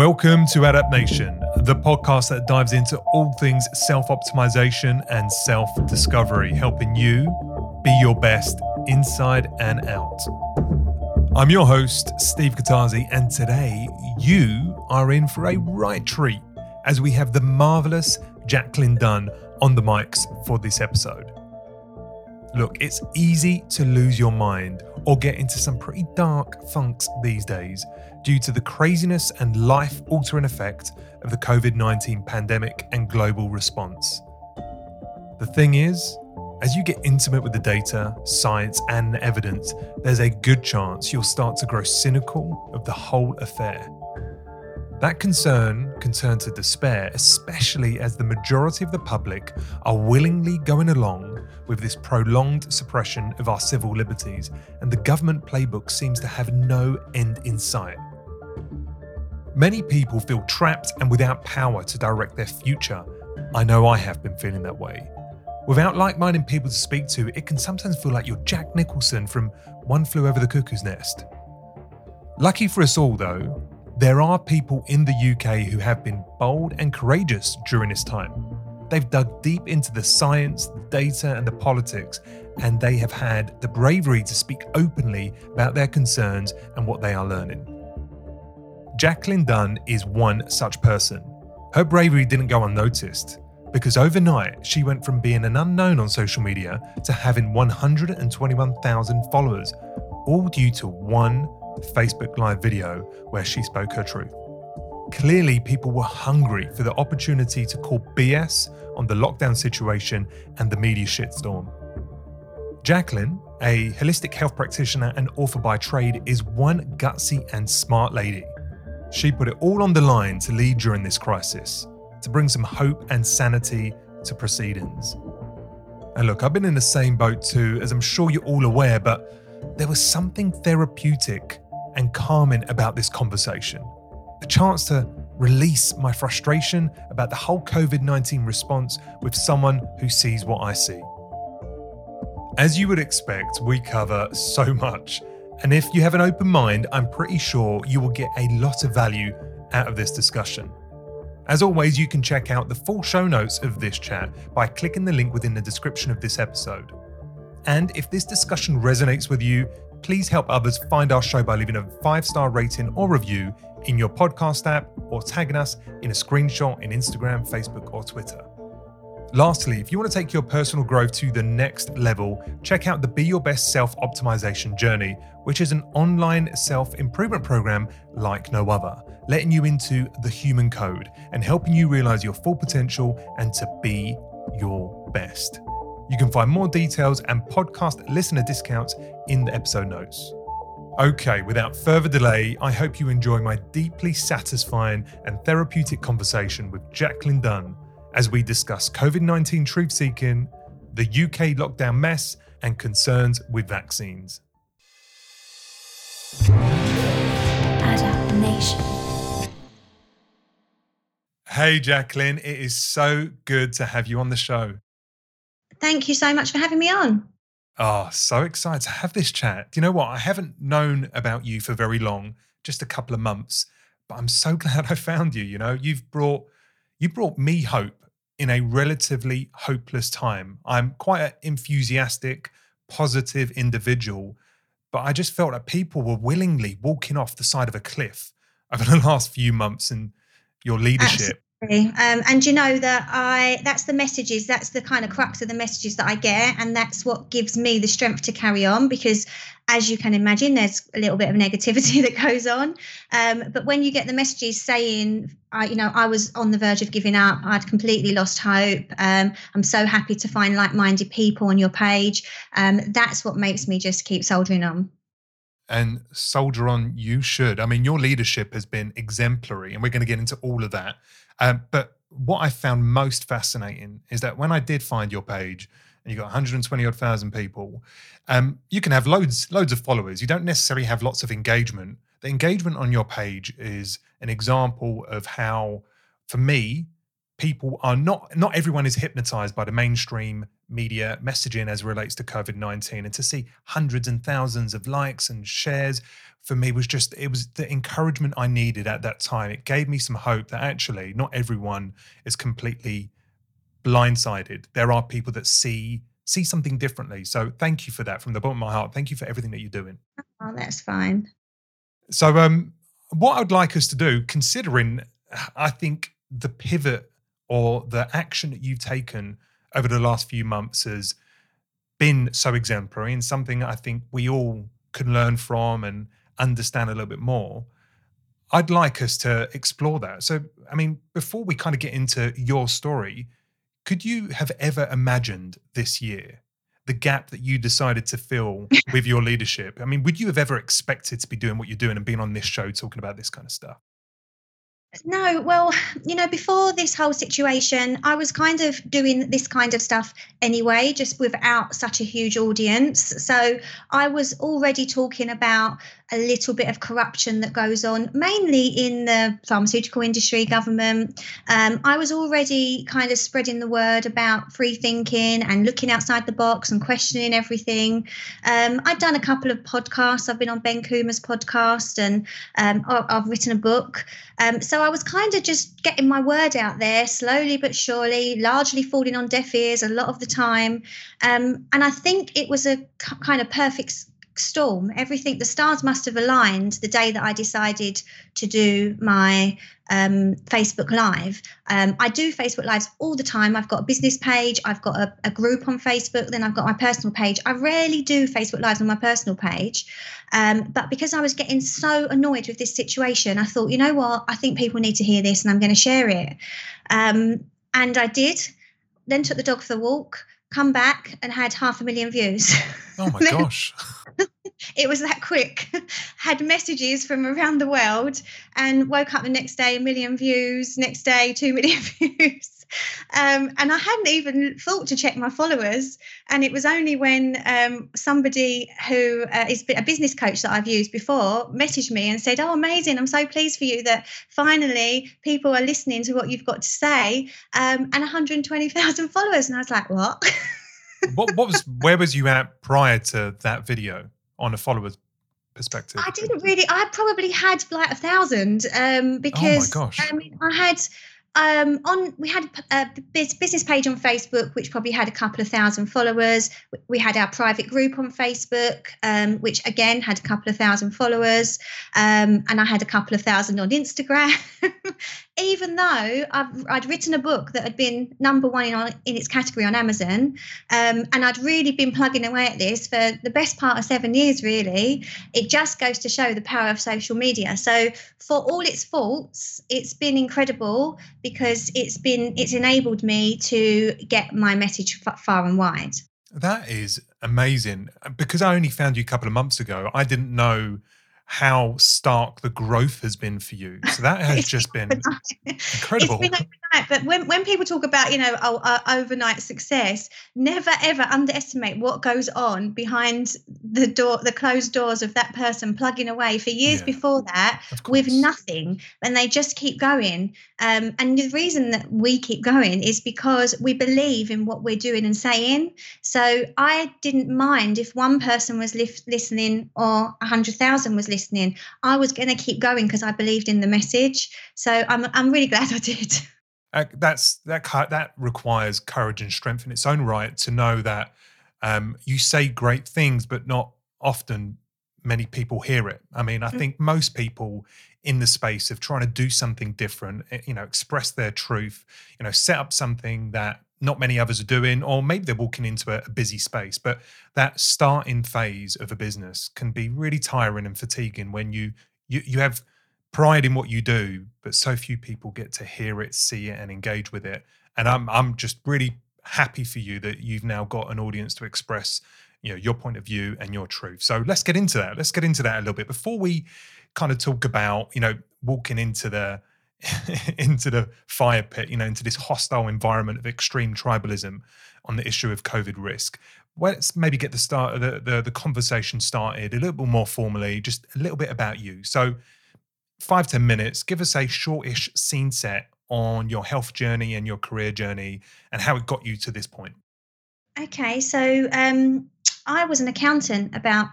Welcome to Adapt Nation, the podcast that dives into all things self optimization and self discovery, helping you be your best inside and out. I'm your host, Steve Katazi, and today you are in for a right treat as we have the marvelous Jacqueline Dunn on the mics for this episode. Look, it's easy to lose your mind or get into some pretty dark funks these days due to the craziness and life altering effect of the COVID 19 pandemic and global response. The thing is, as you get intimate with the data, science, and evidence, there's a good chance you'll start to grow cynical of the whole affair. That concern can turn to despair, especially as the majority of the public are willingly going along with this prolonged suppression of our civil liberties, and the government playbook seems to have no end in sight. Many people feel trapped and without power to direct their future. I know I have been feeling that way. Without like minded people to speak to, it can sometimes feel like you're Jack Nicholson from One Flew Over the Cuckoo's Nest. Lucky for us all, though, there are people in the UK who have been bold and courageous during this time. They've dug deep into the science, the data, and the politics, and they have had the bravery to speak openly about their concerns and what they are learning. Jacqueline Dunn is one such person. Her bravery didn't go unnoticed because overnight she went from being an unknown on social media to having 121,000 followers, all due to one Facebook Live video where she spoke her truth. Clearly, people were hungry for the opportunity to call BS on the lockdown situation and the media shitstorm. Jacqueline, a holistic health practitioner and author by trade, is one gutsy and smart lady. She put it all on the line to lead during this crisis, to bring some hope and sanity to proceedings. And look, I've been in the same boat too, as I'm sure you're all aware, but there was something therapeutic and calming about this conversation. A chance to release my frustration about the whole COVID 19 response with someone who sees what I see. As you would expect, we cover so much. And if you have an open mind, I'm pretty sure you will get a lot of value out of this discussion. As always, you can check out the full show notes of this chat by clicking the link within the description of this episode. And if this discussion resonates with you, please help others find our show by leaving a five star rating or review in your podcast app or tagging us in a screenshot in Instagram, Facebook, or Twitter. Lastly, if you want to take your personal growth to the next level, check out the Be Your Best Self Optimization Journey, which is an online self improvement program like no other, letting you into the human code and helping you realize your full potential and to be your best. You can find more details and podcast listener discounts in the episode notes. Okay, without further delay, I hope you enjoy my deeply satisfying and therapeutic conversation with Jacqueline Dunn as we discuss COVID 19 truth seeking, the UK lockdown mess, and concerns with vaccines. Adapt Hey, Jacqueline, it is so good to have you on the show. Thank you so much for having me on. Oh, so excited to have this chat. Do you know what? I haven't known about you for very long, just a couple of months, but I'm so glad I found you. You know, you've brought you brought me hope in a relatively hopeless time. I'm quite an enthusiastic, positive individual, but I just felt that people were willingly walking off the side of a cliff over the last few months and your leadership. Um, and you know that I that's the messages, that's the kind of crux of the messages that I get, and that's what gives me the strength to carry on because as you can imagine, there's a little bit of negativity that goes on. Um, but when you get the messages saying, I, you know, I was on the verge of giving up, I'd completely lost hope. Um, I'm so happy to find like-minded people on your page. Um, that's what makes me just keep soldiering on and soldier on you should i mean your leadership has been exemplary and we're going to get into all of that um, but what I found most fascinating is that when I did find your page, and you got 120 odd thousand people, um, you can have loads, loads of followers. You don't necessarily have lots of engagement. The engagement on your page is an example of how, for me, people are not not everyone is hypnotized by the mainstream media messaging as relates to COVID 19 and to see hundreds and thousands of likes and shares for me was just, it was the encouragement I needed at that time. It gave me some hope that actually not everyone is completely blindsided. There are people that see see something differently. So thank you for that from the bottom of my heart. Thank you for everything that you're doing. Oh, that's fine. So um what I'd like us to do, considering I think the pivot or the action that you've taken over the last few months has been so exemplary and something I think we all can learn from and understand a little bit more. I'd like us to explore that. So, I mean, before we kind of get into your story, could you have ever imagined this year the gap that you decided to fill with your leadership? I mean, would you have ever expected to be doing what you're doing and being on this show talking about this kind of stuff? No, well, you know, before this whole situation, I was kind of doing this kind of stuff anyway, just without such a huge audience. So I was already talking about a little bit of corruption that goes on, mainly in the pharmaceutical industry, government. Um, I was already kind of spreading the word about free thinking and looking outside the box and questioning everything. Um, I'd done a couple of podcasts. I've been on Ben Coomber's podcast and um, I've written a book. Um, so I was kind of just getting my word out there slowly but surely, largely falling on deaf ears a lot of the time. Um, and I think it was a kind of perfect storm. Everything, the stars must have aligned the day that I decided to do my um, Facebook Live. Um, I do Facebook Lives all the time. I've got a business page, I've got a, a, group on Facebook, then I've got my personal page. I rarely do Facebook Lives on my personal page. Um, but because I was getting so annoyed with this situation, I thought, you know what? I think people need to hear this and I'm going to share it. Um, and I did, then took the dog for the walk come back and had half a million views. Oh my gosh. It was that quick. had messages from around the world and woke up the next day, a million views, next day, two million views. Um, and I hadn't even thought to check my followers. And it was only when um, somebody who uh, is a business coach that I've used before messaged me and said, Oh, amazing. I'm so pleased for you that finally people are listening to what you've got to say. Um, and 120,000 followers. And I was like, What? what, what was, where was you at prior to that video on a followers perspective? I didn't really. I probably had like a thousand um, because oh gosh. Um, I had um, on we had a business page on Facebook, which probably had a couple of thousand followers. We had our private group on Facebook, um, which again had a couple of thousand followers, um, and I had a couple of thousand on Instagram. Even though i would written a book that had been number one in, in its category on Amazon, um, and I'd really been plugging away at this for the best part of seven years, really, it just goes to show the power of social media. So, for all its faults, it's been incredible because it's been it's enabled me to get my message far and wide. That is amazing. Because I only found you a couple of months ago, I didn't know how stark the growth has been for you. So that has just been incredible. It's been overnight, but when, when people talk about, you know, oh, uh, overnight success, never ever underestimate what goes on behind the door, the closed doors of that person plugging away for years yeah, before that with nothing, and they just keep going. Um, and the reason that we keep going is because we believe in what we're doing and saying. So I didn't mind if one person was li- listening or a hundred thousand was listening listening, I was going to keep going because I believed in the message. So I'm I'm really glad I did. That's that that requires courage and strength in its own right to know that um, you say great things, but not often many people hear it. I mean, I mm. think most people in the space of trying to do something different, eh, you know, express their truth, you know, set up something that not many others are doing, or maybe they're walking into a, a, busy space. But that starting phase of a business can be really tiring and fatiguing when you you you have pride in what you do, but so few people get to hear it, see it, and engage with it. And I'm I'm just really happy for you that you've now got an audience to express you know your point of view and your truth. So let's get into that. Let's get into that a little bit before we kind of talk about you know walking into the into the fire pit, you know, into this hostile environment of extreme tribalism on the issue of COVID risk. let's maybe get the start the, the the conversation started a little bit more formally, just a little bit about you. So, five ten minutes. Give us a shortish scene set on your health journey and your career journey, and how it got you to this point. Okay, so um, I was an accountant about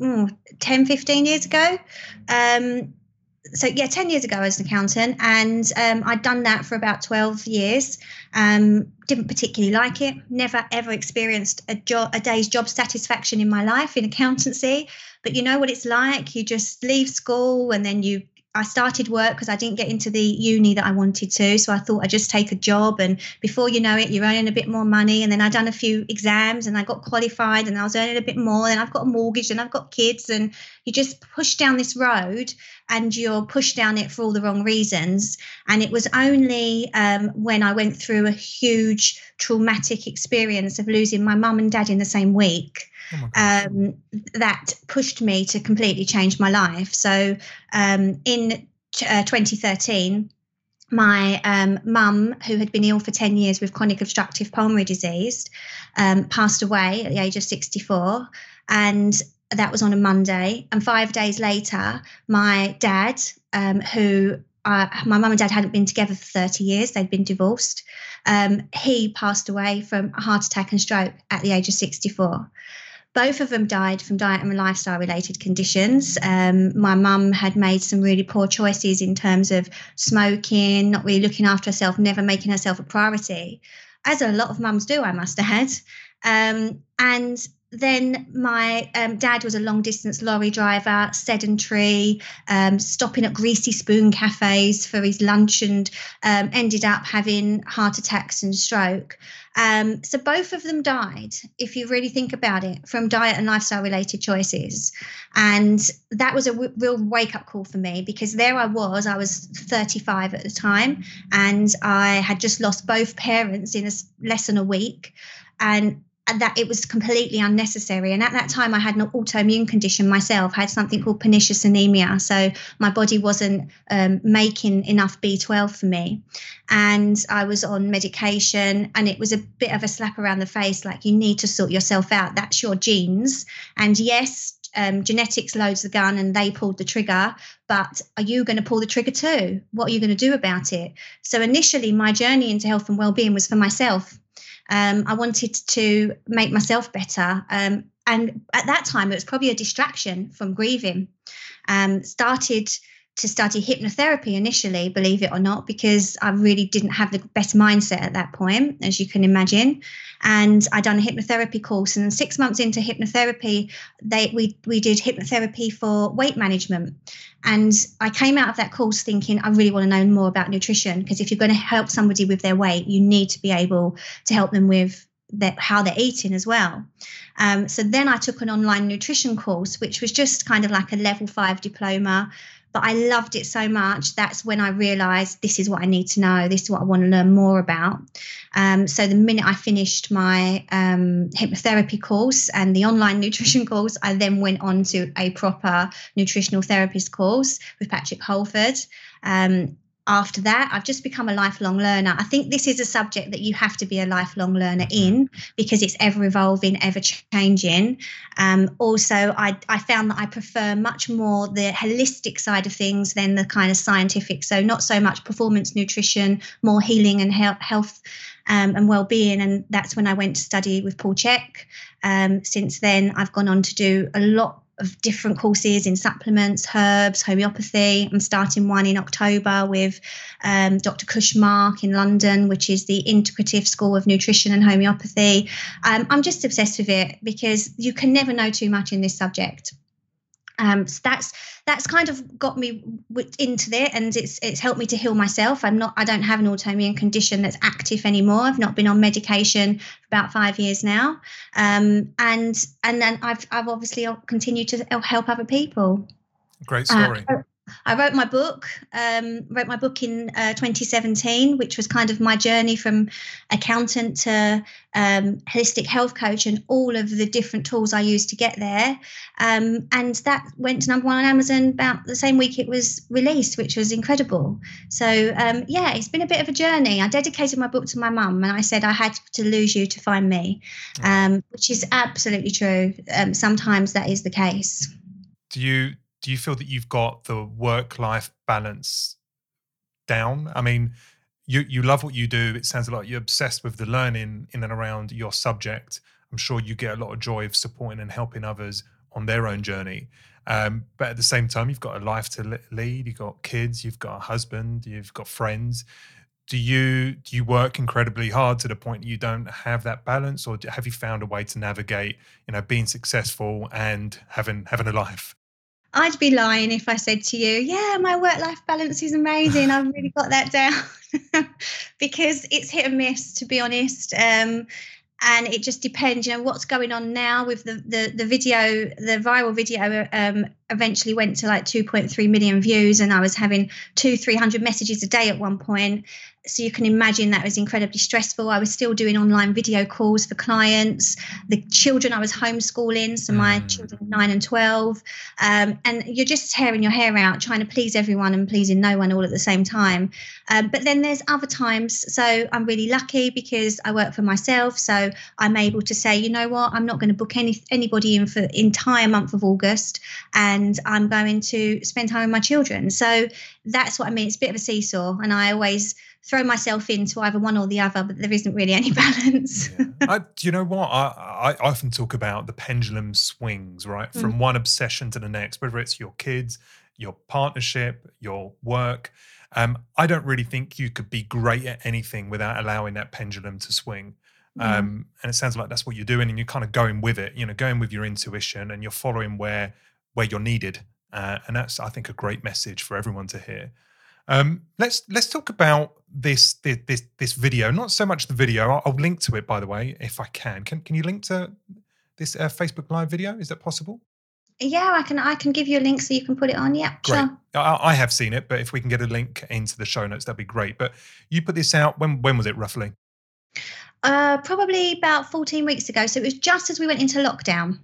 mm, 10, 15 years ago. Um, so yeah, 10 years ago as an accountant, and um, I'd done that for about 12 years. Um, didn't particularly like it. Never ever experienced a job, a day's job satisfaction in my life in accountancy. But you know what it's like. You just leave school and then you I started work because I didn't get into the uni that I wanted to. So I thought I'd just take a job. And before you know it, you're earning a bit more money. And then I'd done a few exams and I got qualified and I was earning a bit more. And I've got a mortgage and I've got kids. And you just push down this road and you're pushed down it for all the wrong reasons. And it was only um, when I went through a huge traumatic experience of losing my mum and dad in the same week oh um, that pushed me to completely change my life. So um, in uh, 2013, my um, mum, who had been ill for 10 years with chronic obstructive pulmonary disease, um, passed away at the age of 64. And that was on a Monday. And five days later, my dad, um, who uh, my mum and dad hadn't been together for 30 years, they'd been divorced. Um, he passed away from a heart attack and stroke at the age of 64. Both of them died from diet and lifestyle related conditions. Um, my mum had made some really poor choices in terms of smoking, not really looking after herself, never making herself a priority, as a lot of mums do, I must add. Um, and then my um, dad was a long distance lorry driver, sedentary, um, stopping at greasy spoon cafes for his lunch, and um, ended up having heart attacks and stroke. Um, so both of them died, if you really think about it, from diet and lifestyle related choices. And that was a w- real wake up call for me because there I was, I was 35 at the time, and I had just lost both parents in a, less than a week. And and that it was completely unnecessary. And at that time, I had an autoimmune condition myself. I had something called pernicious anemia, so my body wasn't um, making enough B12 for me, and I was on medication. And it was a bit of a slap around the face, like you need to sort yourself out. That's your genes, and yes. Um, genetics loads the gun and they pulled the trigger, but are you going to pull the trigger too? What are you going to do about it? So, initially, my journey into health and well-being was for myself um, I wanted to make myself better. Um, and at that time, it was probably a distraction from grieving. Um, started to study hypnotherapy initially, believe it or not, because I really didn't have the best mindset at that point, as you can imagine. And I done a hypnotherapy course, and six months into hypnotherapy, they we we did hypnotherapy for weight management. And I came out of that course thinking I really want to know more about nutrition because if you're going to help somebody with their weight, you need to be able to help them with that how they're eating as well. Um, so then I took an online nutrition course, which was just kind of like a level five diploma but I loved it so much. That's when I realized this is what I need to know. This is what I want to learn more about. Um, so the minute I finished my um, hypnotherapy course and the online nutrition course, I then went on to a proper nutritional therapist course with Patrick Holford. Um, after that. I've just become a lifelong learner. I think this is a subject that you have to be a lifelong learner in because it's ever evolving, ever changing. Um, also, I, I found that I prefer much more the holistic side of things than the kind of scientific. So, not so much performance nutrition, more healing and health. Um, and well-being and that's when i went to study with paul chek um, since then i've gone on to do a lot of different courses in supplements, herbs, homeopathy. I'm starting one in October with um, Dr. Kush Mark in London, which is the Integrative School of Nutrition and Homeopathy. Um, I'm just obsessed with it because you can never know too much in this subject um, so that's that's kind of got me into it and it's it's helped me to heal myself. I'm not i don't have an autoimmune condition that's active anymore. I've not been on medication for about five years now. Um, and and then i've i've obviously continued to help other people. Great story. uh, I wrote my book, um, wrote my book in uh, 2017, which was kind of my journey from accountant to um, holistic health coach and all of the different tools I used to get there. Um, and that went to number one on Amazon about the same week it was released, which was incredible. So, um, yeah, it's been a bit of a journey. I dedicated my book to my mum and I said I had to lose you to find me, um, which is absolutely true. Um, sometimes that is the case. Do you do you feel that you've got the work life balance down? I mean, you you love what you do. It sounds like you're obsessed with the learning in and around your subject. I'm sure you get a lot of joy of supporting and helping others on their own journey. Um, but at the same time, you've got a life to lead. You've got kids. You've got a husband. You've got friends. Do you do you work incredibly hard to the point that you don't have that balance, or have you found a way to navigate, you know, being successful and having having a life? I'd be lying if I said to you, yeah, my work life balance is amazing. I've really got that down because it's hit and miss, to be honest. Um, and it just depends you know what's going on now with the the, the video the viral video um, eventually went to like 2.3 million views and i was having two 300 messages a day at one point so you can imagine that was incredibly stressful. I was still doing online video calls for clients the children i was homeschooling so my mm. children 9 and 12 um, and you're just tearing your hair out trying to please everyone and pleasing no one all at the same time. Um, but then there's other times. So i'm really lucky because i work for myself so i'm able to say you know what? I'm not going to book any anybody in for entire month of august and I'm going to spend time with my children. So that's what I mean. It's a bit of a seesaw, and I always throw myself into either one or the other, but there isn't really any balance. yeah. I, do you know what? I, I often talk about the pendulum swings, right? From mm. one obsession to the next, whether it's your kids, your partnership, your work. Um, I don't really think you could be great at anything without allowing that pendulum to swing. Mm. Um, and it sounds like that's what you're doing, and you're kind of going with it. You know, going with your intuition, and you're following where where you're needed. Uh, and that's, I think, a great message for everyone to hear. Um, let's let's talk about this, this this this video. Not so much the video. I'll, I'll, link to it, by the way, if I can. Can can you link to this uh, Facebook Live video? Is that possible? Yeah, I can. I can give you a link so you can put it on. Yeah, great. Sure. I, I have seen it, but if we can get a link into the show notes, that'd be great. But you put this out when? When was it roughly? Uh, probably about 14 weeks ago. So it was just as we went into lockdown.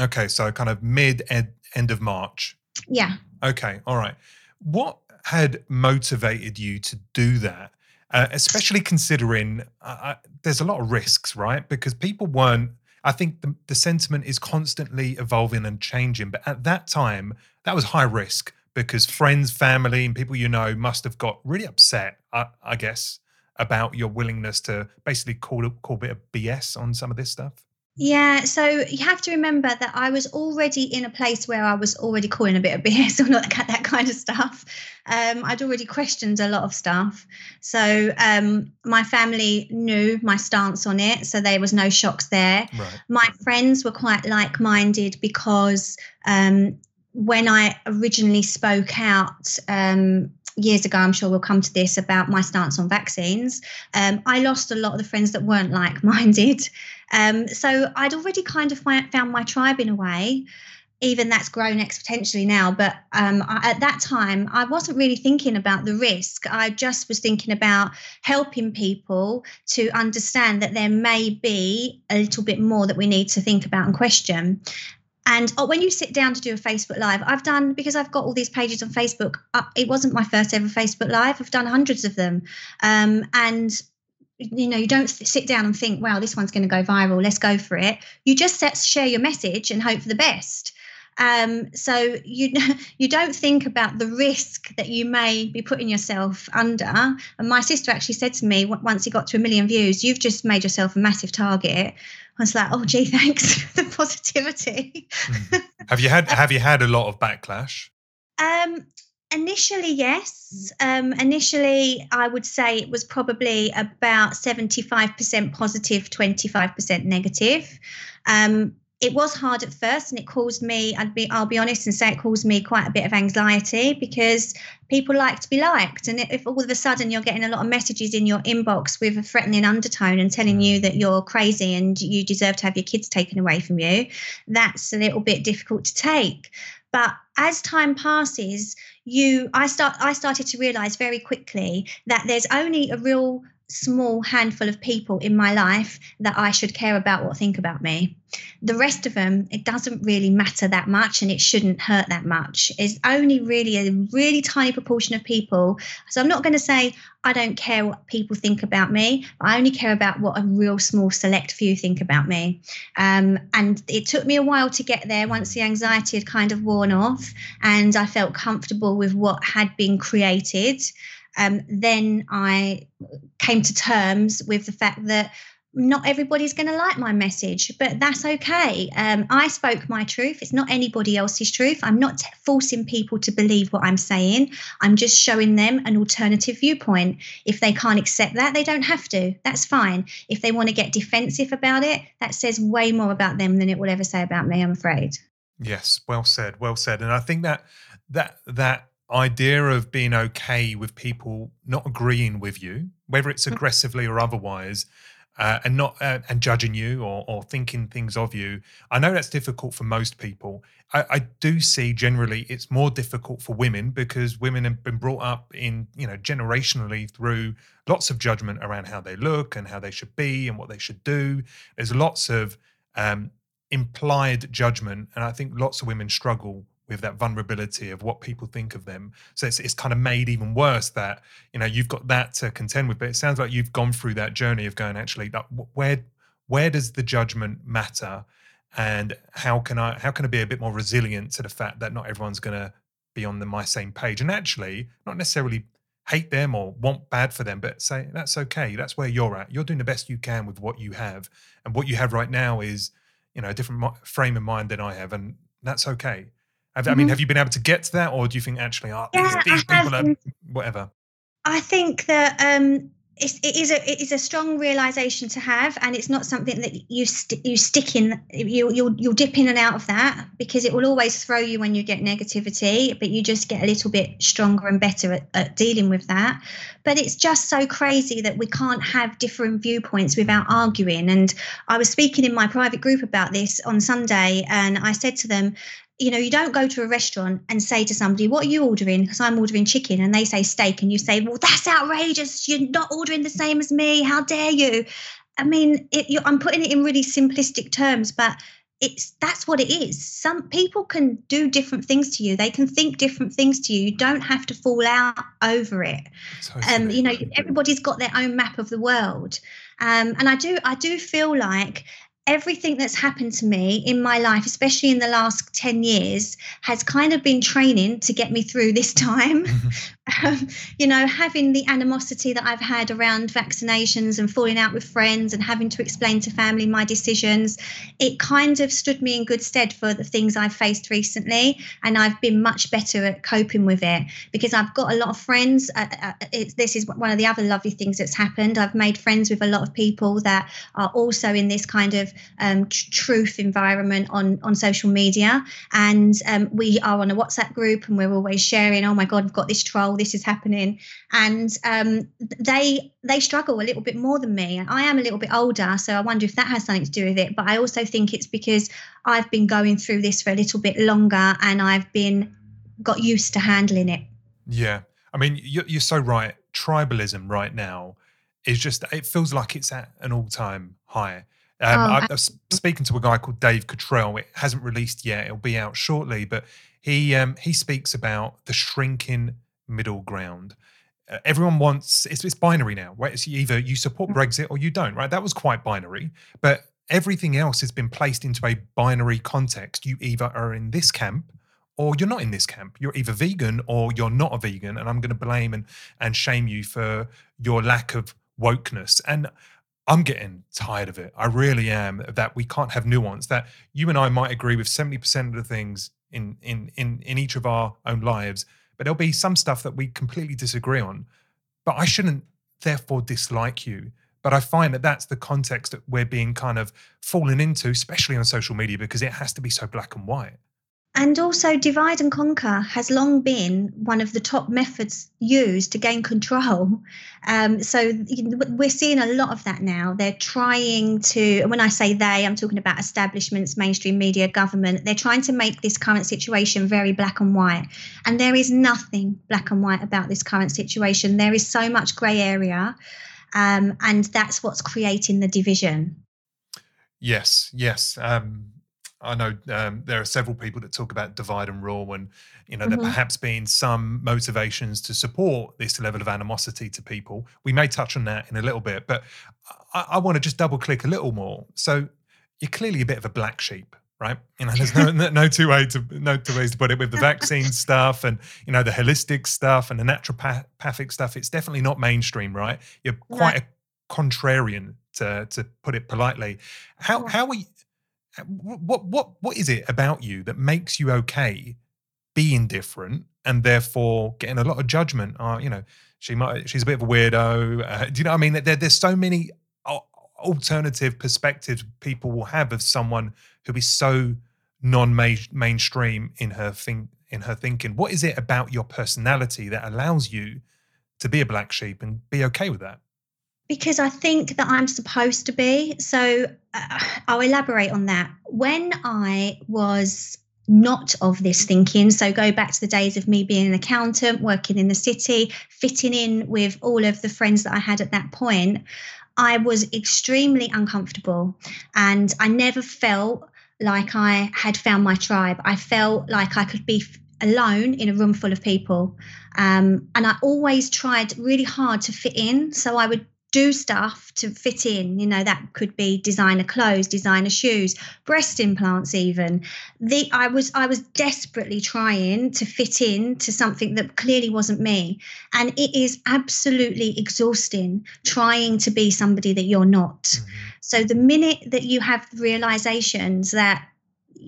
Okay, so kind of mid ed, end of March. Yeah. Okay. All right. What had motivated you to do that? Uh, especially considering uh, uh, there's a lot of risks, right? Because people weren't. I think the, the sentiment is constantly evolving and changing. But at that time, that was high risk because friends, family, and people you know must have got really upset. I, I guess about your willingness to basically call it, call a bit of BS on some of this stuff. Yeah, so you have to remember that I was already in a place where I was already calling a bit of BS or not that kind of stuff. Um, I'd already questioned a lot of stuff. So um, my family knew my stance on it, so there was no shocks there. Right. My friends were quite like minded because um, when I originally spoke out, um, years ago, I'm sure we'll come to this about my stance on vaccines. Um, I lost a lot of the friends that weren't like minded. Um, so I'd already kind of found my tribe in a way. Even that's grown exponentially now. But um, I, at that time, I wasn't really thinking about the risk. I just was thinking about helping people to understand that there may be a little bit more that we need to think about and question. And oh, when you sit down to do a Facebook Live, I've done because I've got all these pages on Facebook. Uh, it wasn't my first ever Facebook Live. I've done hundreds of them, um, and you know you don't sit down and think, "Wow, this one's going to go viral. Let's go for it." You just set, share your message and hope for the best. Um, so you you don't think about the risk that you may be putting yourself under. And my sister actually said to me once he got to a million views, "You've just made yourself a massive target." I was like, oh, gee, thanks for the positivity. mm. Have you had Have you had a lot of backlash? Um, initially, yes. Um, initially, I would say it was probably about seventy-five percent positive, twenty-five percent negative. Um, it was hard at first and it caused me I'd be I'll be honest and say it caused me quite a bit of anxiety because people like to be liked. And if all of a sudden you're getting a lot of messages in your inbox with a threatening undertone and telling you that you're crazy and you deserve to have your kids taken away from you that's a little bit difficult to take. But as time passes you i start i started to realize very quickly that there's only a real small handful of people in my life that I should care about what think about me. The rest of them, it doesn't really matter that much and it shouldn't hurt that much. It's only really a really tiny proportion of people. So I'm not going to say I don't care what people think about me. I only care about what a real small select few think about me. Um, and it took me a while to get there once the anxiety had kind of worn off and I felt comfortable with what had been created. Um, then I came to terms with the fact that not everybody's going to like my message, but that's okay. Um, I spoke my truth. It's not anybody else's truth. I'm not t- forcing people to believe what I'm saying. I'm just showing them an alternative viewpoint. If they can't accept that, they don't have to. That's fine. If they want to get defensive about it, that says way more about them than it will ever say about me, I'm afraid. Yes, well said, well said. And I think that that that idea of being okay with people not agreeing with you, whether it's mm. aggressively or otherwise, uh, and not uh, and judging you or, or thinking things of you. I know that's difficult for most people. I, I, do see generally it's more difficult for women because women have been brought up in you know generationally through lots of judgment around how they look and how they should be and what they should do. There's lots of um, implied judgment, and I think lots of women struggle with that vulnerability of what people think of them. So it's, it's kind of made even worse that you know you've got that to contend with. But it sounds like you've gone through that journey of going actually that where where does the judgment matter, and how can I how can I be a bit more resilient to the fact that not everyone's going to be on the my same page, and actually not necessarily hate them or want bad for them, but say that's okay. That's where you're at. You're doing the best you can with what you have, and what you have right now is you know a different frame of mind than I have, and that's okay. Have, mm-hmm. I mean, mm-hmm. have you been able to get to that, or do you think actually, oh, yeah, these, these people are whatever? I think that um, it's, it is a it is a strong realization to have, and it's not something that you st- you stick in. You you'll you'll dip in and out of that because it will always throw you when you get negativity, but you just get a little bit stronger and better at, at dealing with that. But it's just so crazy that we can't have different viewpoints without arguing. And I was speaking in my private group about this on Sunday, and I said to them, you know, you don't go to a restaurant and say to somebody, What are you ordering? Because I'm ordering chicken, and they say steak, and you say, Well, that's outrageous. You're not ordering the same as me. How dare you? I mean, it, I'm putting it in really simplistic terms, but it's that's what it is. Some people can do different things to you. They can think different things to you. You don't have to fall out over it. Um, you know, everybody's got their own map of the world. Um, and I do, I do feel like everything that's happened to me in my life, especially in the last 10 years, has kind of been training to get me through this time. um, you know, having the animosity that I've had around vaccinations and falling out with friends and having to explain to family my decisions, it kind of stood me in good stead for the things I've faced recently. And I've been much better at coping with it because I've got a lot of friends. Uh, uh, this is one of the other lovely things that's happened. I've made friends with a lot of people that are also in this kind of um, truth environment on, on social media. And um, we are on a WhatsApp group and we're always sharing, oh my God, I've got this troll this is happening. And um, they they struggle a little bit more than me. I am a little bit older so i wonder if that has something to do with it. But i also think it's because i've been going through this for a little bit longer and i've been got used to handling it. Yeah. I mean you're, you're so right. Tribalism right now is just it feels like it's at an all-time high um, oh, I, I was speaking to a guy called Dave Cottrell. It hasn't released yet; it'll be out shortly. But he um, he speaks about the shrinking middle ground. Uh, everyone wants it's, it's binary now, right? It's either you support mm. Brexit or you don't, right? That was quite binary, but everything else has been placed into a binary context. You either are in this camp or you're not in this camp. You're either vegan or you're not a vegan, and I'm going to blame and and shame you for your lack of wokeness. And I'm getting tired of it. I really am. That we can't have nuance. That you and I might agree with 70% of the things in in in in each of our own lives, but there'll be some stuff that we completely disagree on. But I shouldn't therefore dislike you. But I find that that's the context that we're being kind of fallen into, especially on social media, because it has to be so black and white. And also, divide and conquer has long been one of the top methods used to gain control. Um, so we're seeing a lot of that now. They're trying to, when I say they, I'm talking about establishments, mainstream media, government. They're trying to make this current situation very black and white. And there is nothing black and white about this current situation. There is so much grey area. Um, and that's what's creating the division. Yes, yes. Um, I know um, there are several people that talk about divide and rule, and you know mm-hmm. there perhaps been some motivations to support this level of animosity to people. We may touch on that in a little bit, but I, I want to just double click a little more. So you're clearly a bit of a black sheep, right? You know, there's no no two way to no two ways to put it with the vaccine stuff and you know the holistic stuff and the naturopathic stuff. It's definitely not mainstream, right? You're quite right. a contrarian to to put it politely. How how we what what what is it about you that makes you okay being different and therefore getting a lot of judgment? Uh, you know, she might she's a bit of a weirdo. Uh, do you know what I mean? There, there's so many alternative perspectives people will have of someone who is so non-mainstream in her think in her thinking. What is it about your personality that allows you to be a black sheep and be okay with that? Because I think that I'm supposed to be. So uh, I'll elaborate on that. When I was not of this thinking. So go back to the days of me being an accountant, working in the city, fitting in with all of the friends that I had at that point. I was extremely uncomfortable and I never felt like I had found my tribe. I felt like I could be alone in a room full of people. Um, and I always tried really hard to fit in. So I would do stuff to fit in you know that could be designer clothes designer shoes breast implants even. The i was i was desperately trying to fit in to something that clearly wasn't me. And it is absolutely exhausting trying to be somebody that you're not. Mm-hmm. so the minute that you have realizations that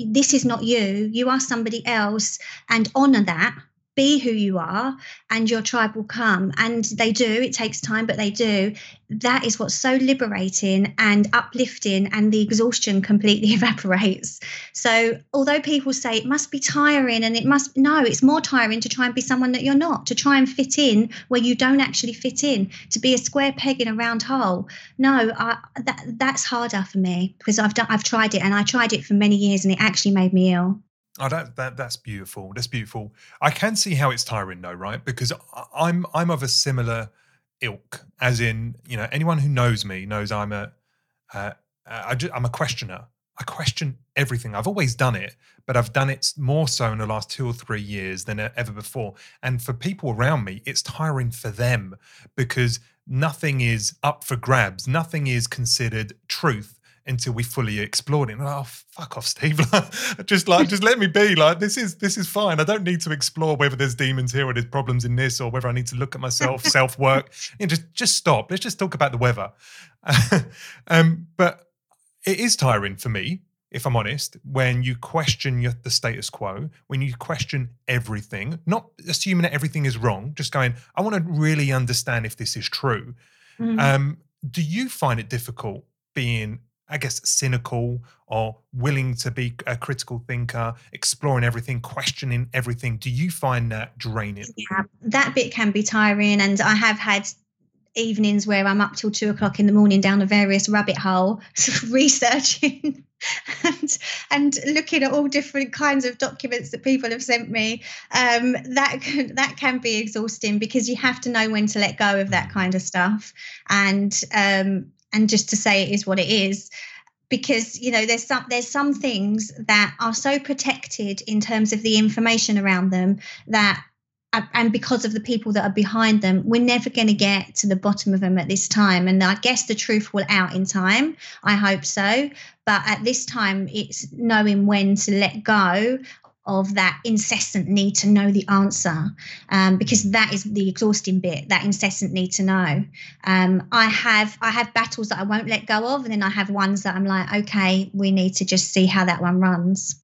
this is not you you are somebody else and honor that be who you are and your tribe will come. And they do it takes time but they do. That is what's so liberating and uplifting and the exhaustion completely evaporates. So although people say it must be tiring and it must no it's more tiring to try and be someone that you're not to try and fit in where you don't actually fit in to be a square peg in a round hole. No I, that that's harder for me because I've done I've tried it and I tried it for many years and it actually made me ill Oh, that, that that's beautiful. That's beautiful. I can see how it's tiring though, right? Because I'm I'm of a similar ilk, as in you know anyone who knows me knows I'm a uh, I just, I'm a questioner. I question everything. I've always done it, but I've done it more so in the last two or three years than ever before. And for people around me, it's tiring for them because nothing is up for grabs. Nothing is considered truth until we fully explored it. And like, oh, fuck off, Steve! just like, just let me be. Like, this is this is fine. I don't need to explore whether there's demons here or there's problems in this, or whether I need to look at myself, self work. You know, just just stop. Let's just talk about the weather. um, but it is tiring for me, if I'm honest, when you question your, the status quo, when you question everything, not assuming that everything is wrong, just going, I want to really understand if this is true. Mm-hmm. Um, do you find it difficult being I guess, cynical or willing to be a critical thinker, exploring everything, questioning everything. Do you find that draining? Yeah, that bit can be tiring. And I have had evenings where I'm up till two o'clock in the morning down a various rabbit hole, researching and and looking at all different kinds of documents that people have sent me. Um, that can, that can be exhausting because you have to know when to let go of that mm. kind of stuff. And um, and just to say it is what it is because you know there's some there's some things that are so protected in terms of the information around them that and because of the people that are behind them we're never going to get to the bottom of them at this time. And i guess the truth will out in time. I hope so. But at this time it's knowing when to let go of that incessant need to know the answer um, because that is the exhausting bit that incessant need to know. Um, i have i have battles that i won't let go of and then i have ones that i'm like okay we need to just see how that one runs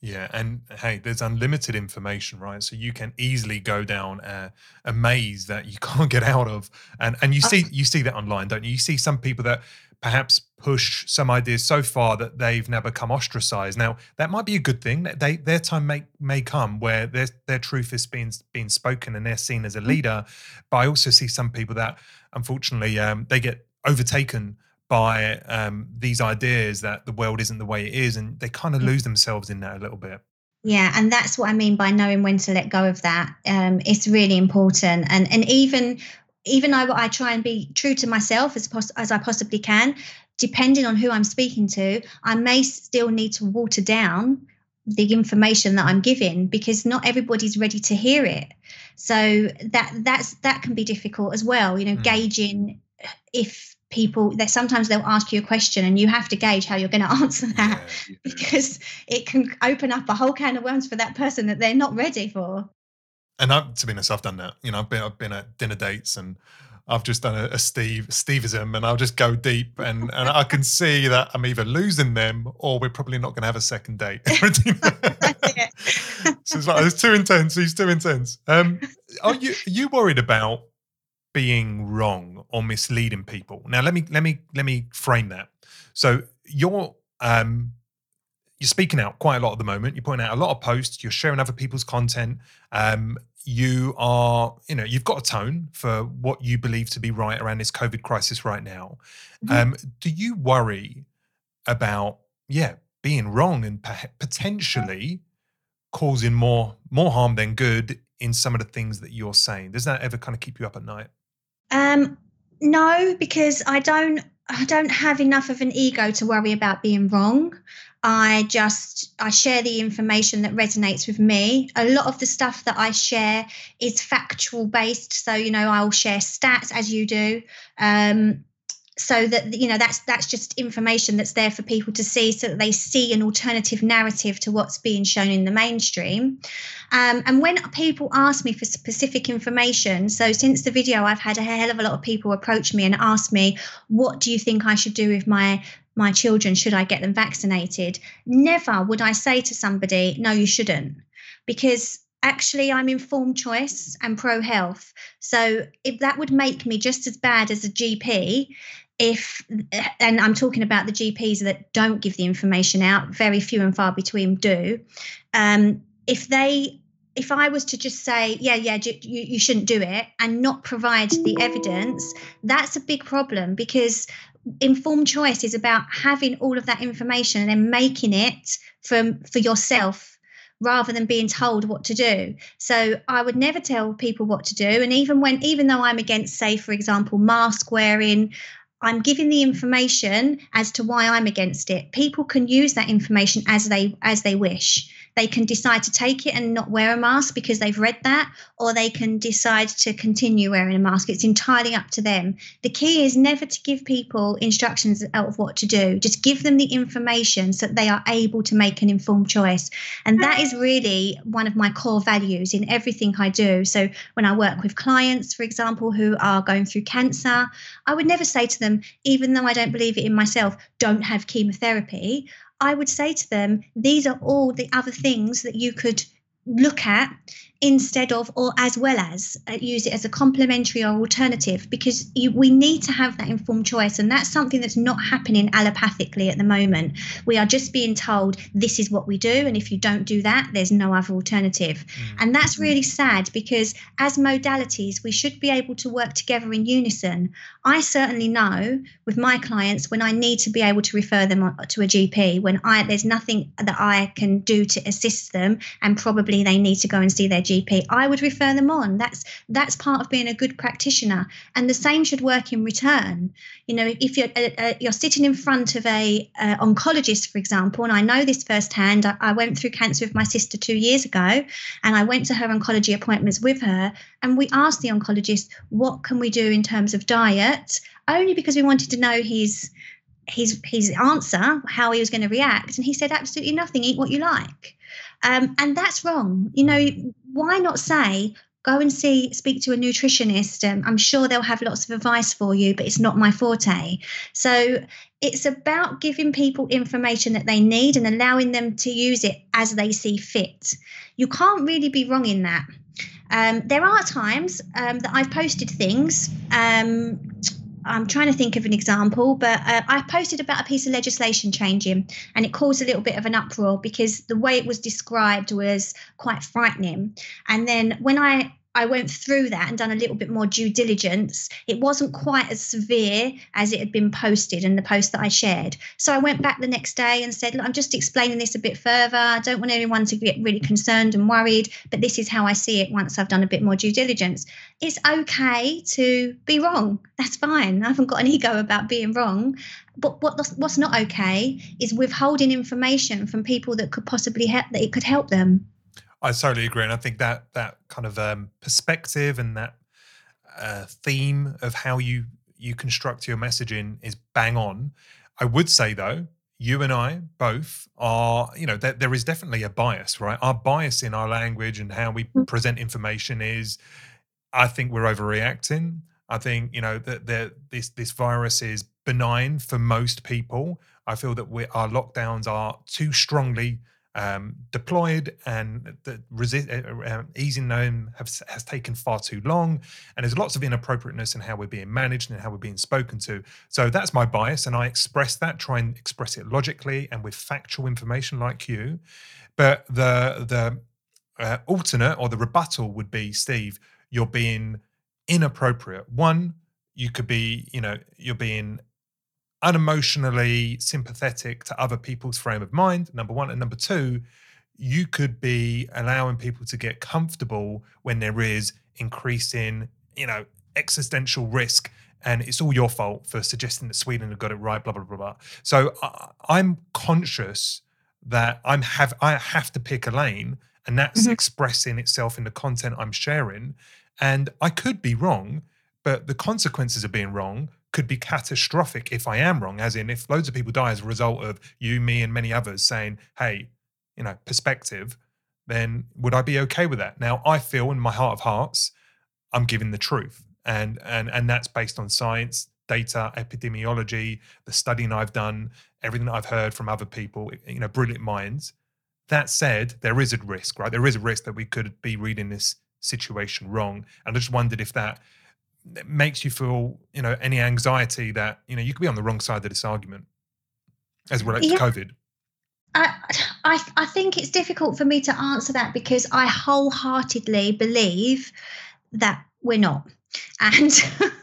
yeah, and hey, there's unlimited information, right? So you can easily go down a, a maze that you can't get out of, and and you see you see that online, don't you? You see some people that perhaps push some ideas so far that they've now become ostracized. Now, that might be a good thing. They, their time may, may come where their, their truth is being, being spoken and they're seen as a mm. leader. But I also see some people that, unfortunately, um, they get overtaken by um, these ideas that the world isn't the way it is, and they kind of mm. lose themselves in that a little bit. Yeah, and that's what I mean by knowing when to let go of that. Um, it's really important, and and even even though I try and be true to myself as pos- as I possibly can, depending on who I'm speaking to, I may still need to water down the information that I'm giving because not everybody's ready to hear it. So that that's that can be difficult as well. You know, mm. gauging if people that sometimes they'll ask you a question and you have to gauge how you're going to answer that yeah, because it can open up a whole can of worms for that person that they're not ready for and I've, to be honest, I've done that. You know, I've been I've been at dinner dates and I've just done a, a Steve Steveism, and I'll just go deep, and and I can see that I'm either losing them or we're probably not going to have a second date. so it's like it's too intense. He's too intense. Um, are you are you worried about being wrong or misleading people? Now let me let me let me frame that. So you're um you're speaking out quite a lot at the moment. You're putting out a lot of posts. You're sharing other people's content. Um, you are, you know, you've got a tone for what you believe to be right around this COVID crisis right now. Mm-hmm. Um, do you worry about, yeah, being wrong and potentially causing more more harm than good in some of the things that you're saying? Does that ever kind of keep you up at night? Um, no, because I don't. I don't have enough of an ego to worry about being wrong. I just I share the information that resonates with me. A lot of the stuff that I share is factual based, so you know I'll share stats as you do. Um, so that you know that's that's just information that's there for people to see so that they see an alternative narrative to what's being shown in the mainstream. Um, and when people ask me for specific information so since the video i've had a hell of a lot of people approach me and ask me what do you think i should do with my my children? Should i get them vaccinated? Never would i say to somebody no you shouldn't because actually I'm informed choice and pro health. So if that would make me just as bad as a GP, if and i'm talking about the gps that don't give the information out very few and far between do um, if they if i was to just say yeah yeah you, you shouldn't do it and not provide the evidence that's a big problem because informed choice is about having all of that information and then making it from for yourself rather than being told what to do. So I would never tell people what to do. And even when, even though I'm against, say, for example, mask wearing, I'm giving the information as to why I'm against it. People can use that information as they as they wish. They can decide to take it and not wear a mask because they've read that, or they can decide to continue wearing a mask. It's entirely up to them. The key is never to give people instructions of what to do. Just give them the information so that they are able to make an informed choice. And that is really one of my core values in everything I do. So when I work with clients, for example, who are going through cancer, I would never say to them, even though I don't believe it in myself, don't have chemotherapy. I would say to them, these are all the other things that you could look at instead of or as well as uh, use it as a complementary or alternative because you, we need to have that informed choice and that's something that's not happening allopathically at the moment. We are just being told this is what we do and if you don't do that there's no other alternative. Mm. and that's really sad because as modalities we should be able to work together in unison. I certainly know with my clients when i need to be able to refer them to a gp when i there's nothing that i can do to assist them and probably they need to go and see their GP, I would refer them on. That's that's part of being a good practitioner, and the same should work in return. You know, if you're uh, uh, you're sitting in front of a uh, oncologist, for example, and I know this firsthand. I, I went through cancer with my sister two years ago, and I went to her oncology appointments with her, and we asked the oncologist, "What can we do in terms of diet?" Only because we wanted to know his his his answer, how he was going to react, and he said absolutely nothing. Eat what you like. Um, and that's wrong. You know, why not say, go and see, speak to a nutritionist? Um, I'm sure they'll have lots of advice for you, but it's not my forte. So it's about giving people information that they need and allowing them to use it as they see fit. You can't really be wrong in that. Um, there are times um, that I've posted things um, I'm trying to think of an example, but uh, I posted about a piece of legislation changing, and it caused a little bit of an uproar because the way it was described was quite frightening. And then when I I went through that and done a little bit more due diligence. It wasn't quite as severe as it had been posted in the post that I shared. So I went back the next day and said, Look, I'm just explaining this a bit further. I don't want anyone to get really concerned and worried, but this is how I see it once I've done a bit more due diligence. It's okay to be wrong. That's fine. I haven't got an ego about being wrong. But what, what's not okay is withholding information from people that could possibly help that it could help them. I totally agree, and I think that that kind of um, perspective and that uh, theme of how you you construct your messaging is bang on. I would say though, you and I both are, you know, there, there is definitely a bias, right? Our bias in our language and how we mm. present information is, I think we're overreacting. I think you know that this this virus is benign for most people. I feel that we, our lockdowns are too strongly um, deployed, and the resist, uh, uh, easing them have, has taken far too long. And there's lots of inappropriateness in how we're being managed and how we're being spoken to. So that's my bias, and I express that, try and express it logically and with factual information like you. But the the uh, alternate or the rebuttal would be, Steve, you're being inappropriate. One, you could be, you know, you're being unemotionally sympathetic to other people's frame of mind, number one. And number two, you could be allowing people to get comfortable when there is increasing, you know, existential risk. And it's all your fault for suggesting that Sweden have got it right, blah, blah, blah, blah. So I, I'm conscious that I'm have I have to pick a lane and that's mm-hmm. expressing itself in the content I'm sharing. And I could be wrong, but the consequences of being wrong could be catastrophic if I am wrong, as in if loads of people die as a result of you, me, and many others saying, hey, you know, perspective, then would I be okay with that? Now, I feel in my heart of hearts, I'm giving the truth. And and and that's based on science, data, epidemiology, the studying I've done, everything that I've heard from other people, you know, brilliant minds. That said, there is a risk, right? There is a risk that we could be reading this situation wrong. And I just wondered if that makes you feel, you know, any anxiety that, you know, you could be on the wrong side of this argument as relates yeah. to COVID. I, I, I think it's difficult for me to answer that because I wholeheartedly believe that we're not. And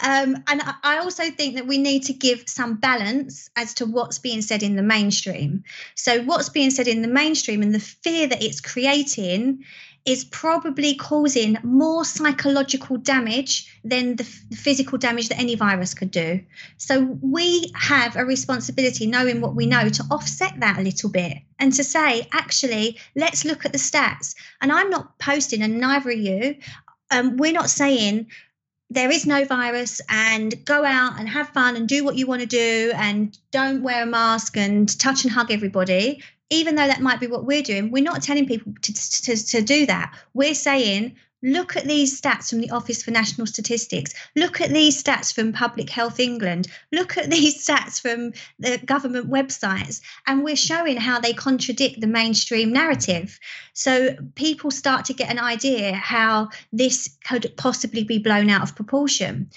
Um, and I also think that we need to give some balance as to what's being said in the mainstream. So, what's being said in the mainstream and the fear that it's creating is probably causing more psychological damage than the, f- physical damage that any virus could do. So we have a responsibility, knowing what we know, to offset that a little bit and to say, actually, let's look at the stats. And I'm not posting, and neither are you. Um, we're not saying there is no virus and go out and have fun and do what you want to do and don't wear a mask and touch and hug everybody even though that might be what we're doing, we're not telling people to, to, to do that. We're saying, look at these stats from the Office for National Statistics. Look at these stats from Public Health England. Look at these stats from the government websites. And we're showing how they contradict the mainstream narrative. So people start to get an idea how this could possibly be blown out of proportion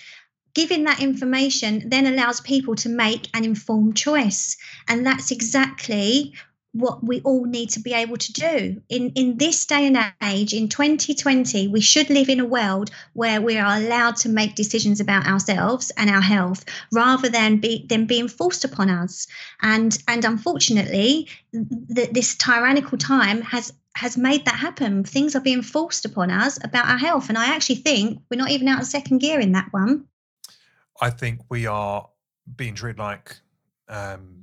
giving that information then allows people to make an informed choice. And that's exactly what we all need to be able to do. In in this day and age in 2020 we should live in a world where we are allowed to make decisions about ourselves and our health rather than be than being forced upon us. And and unfortunately th- this tyrannical time has has made that happen. Things are being forced upon us about our health. And i actually think we're not even out of second gear in that one. I think we are being treated like um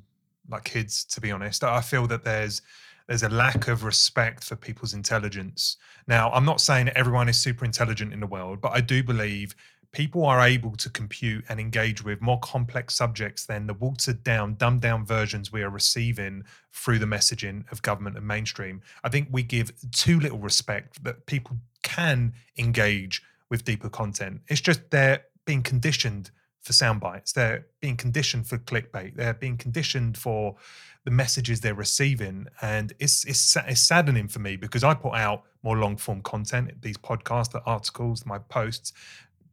like kids to be honest. I feel that there's there's a lack of respect for people's intelligence. Now i'm not saying everyone is super intelligent in the world but i do believe people are able to compute and engage with more complex subjects than the watered down dumbed down versions we are receiving through the messaging of government and mainstream. I think we give too little respect that people can engage with deeper content. It's just they're being conditioned for sound bites. They're being conditioned for clickbait. They're being conditioned for the messages they're receiving, and it's it's, it's saddening for me because I put out more long form content, these podcasts, the articles, my posts,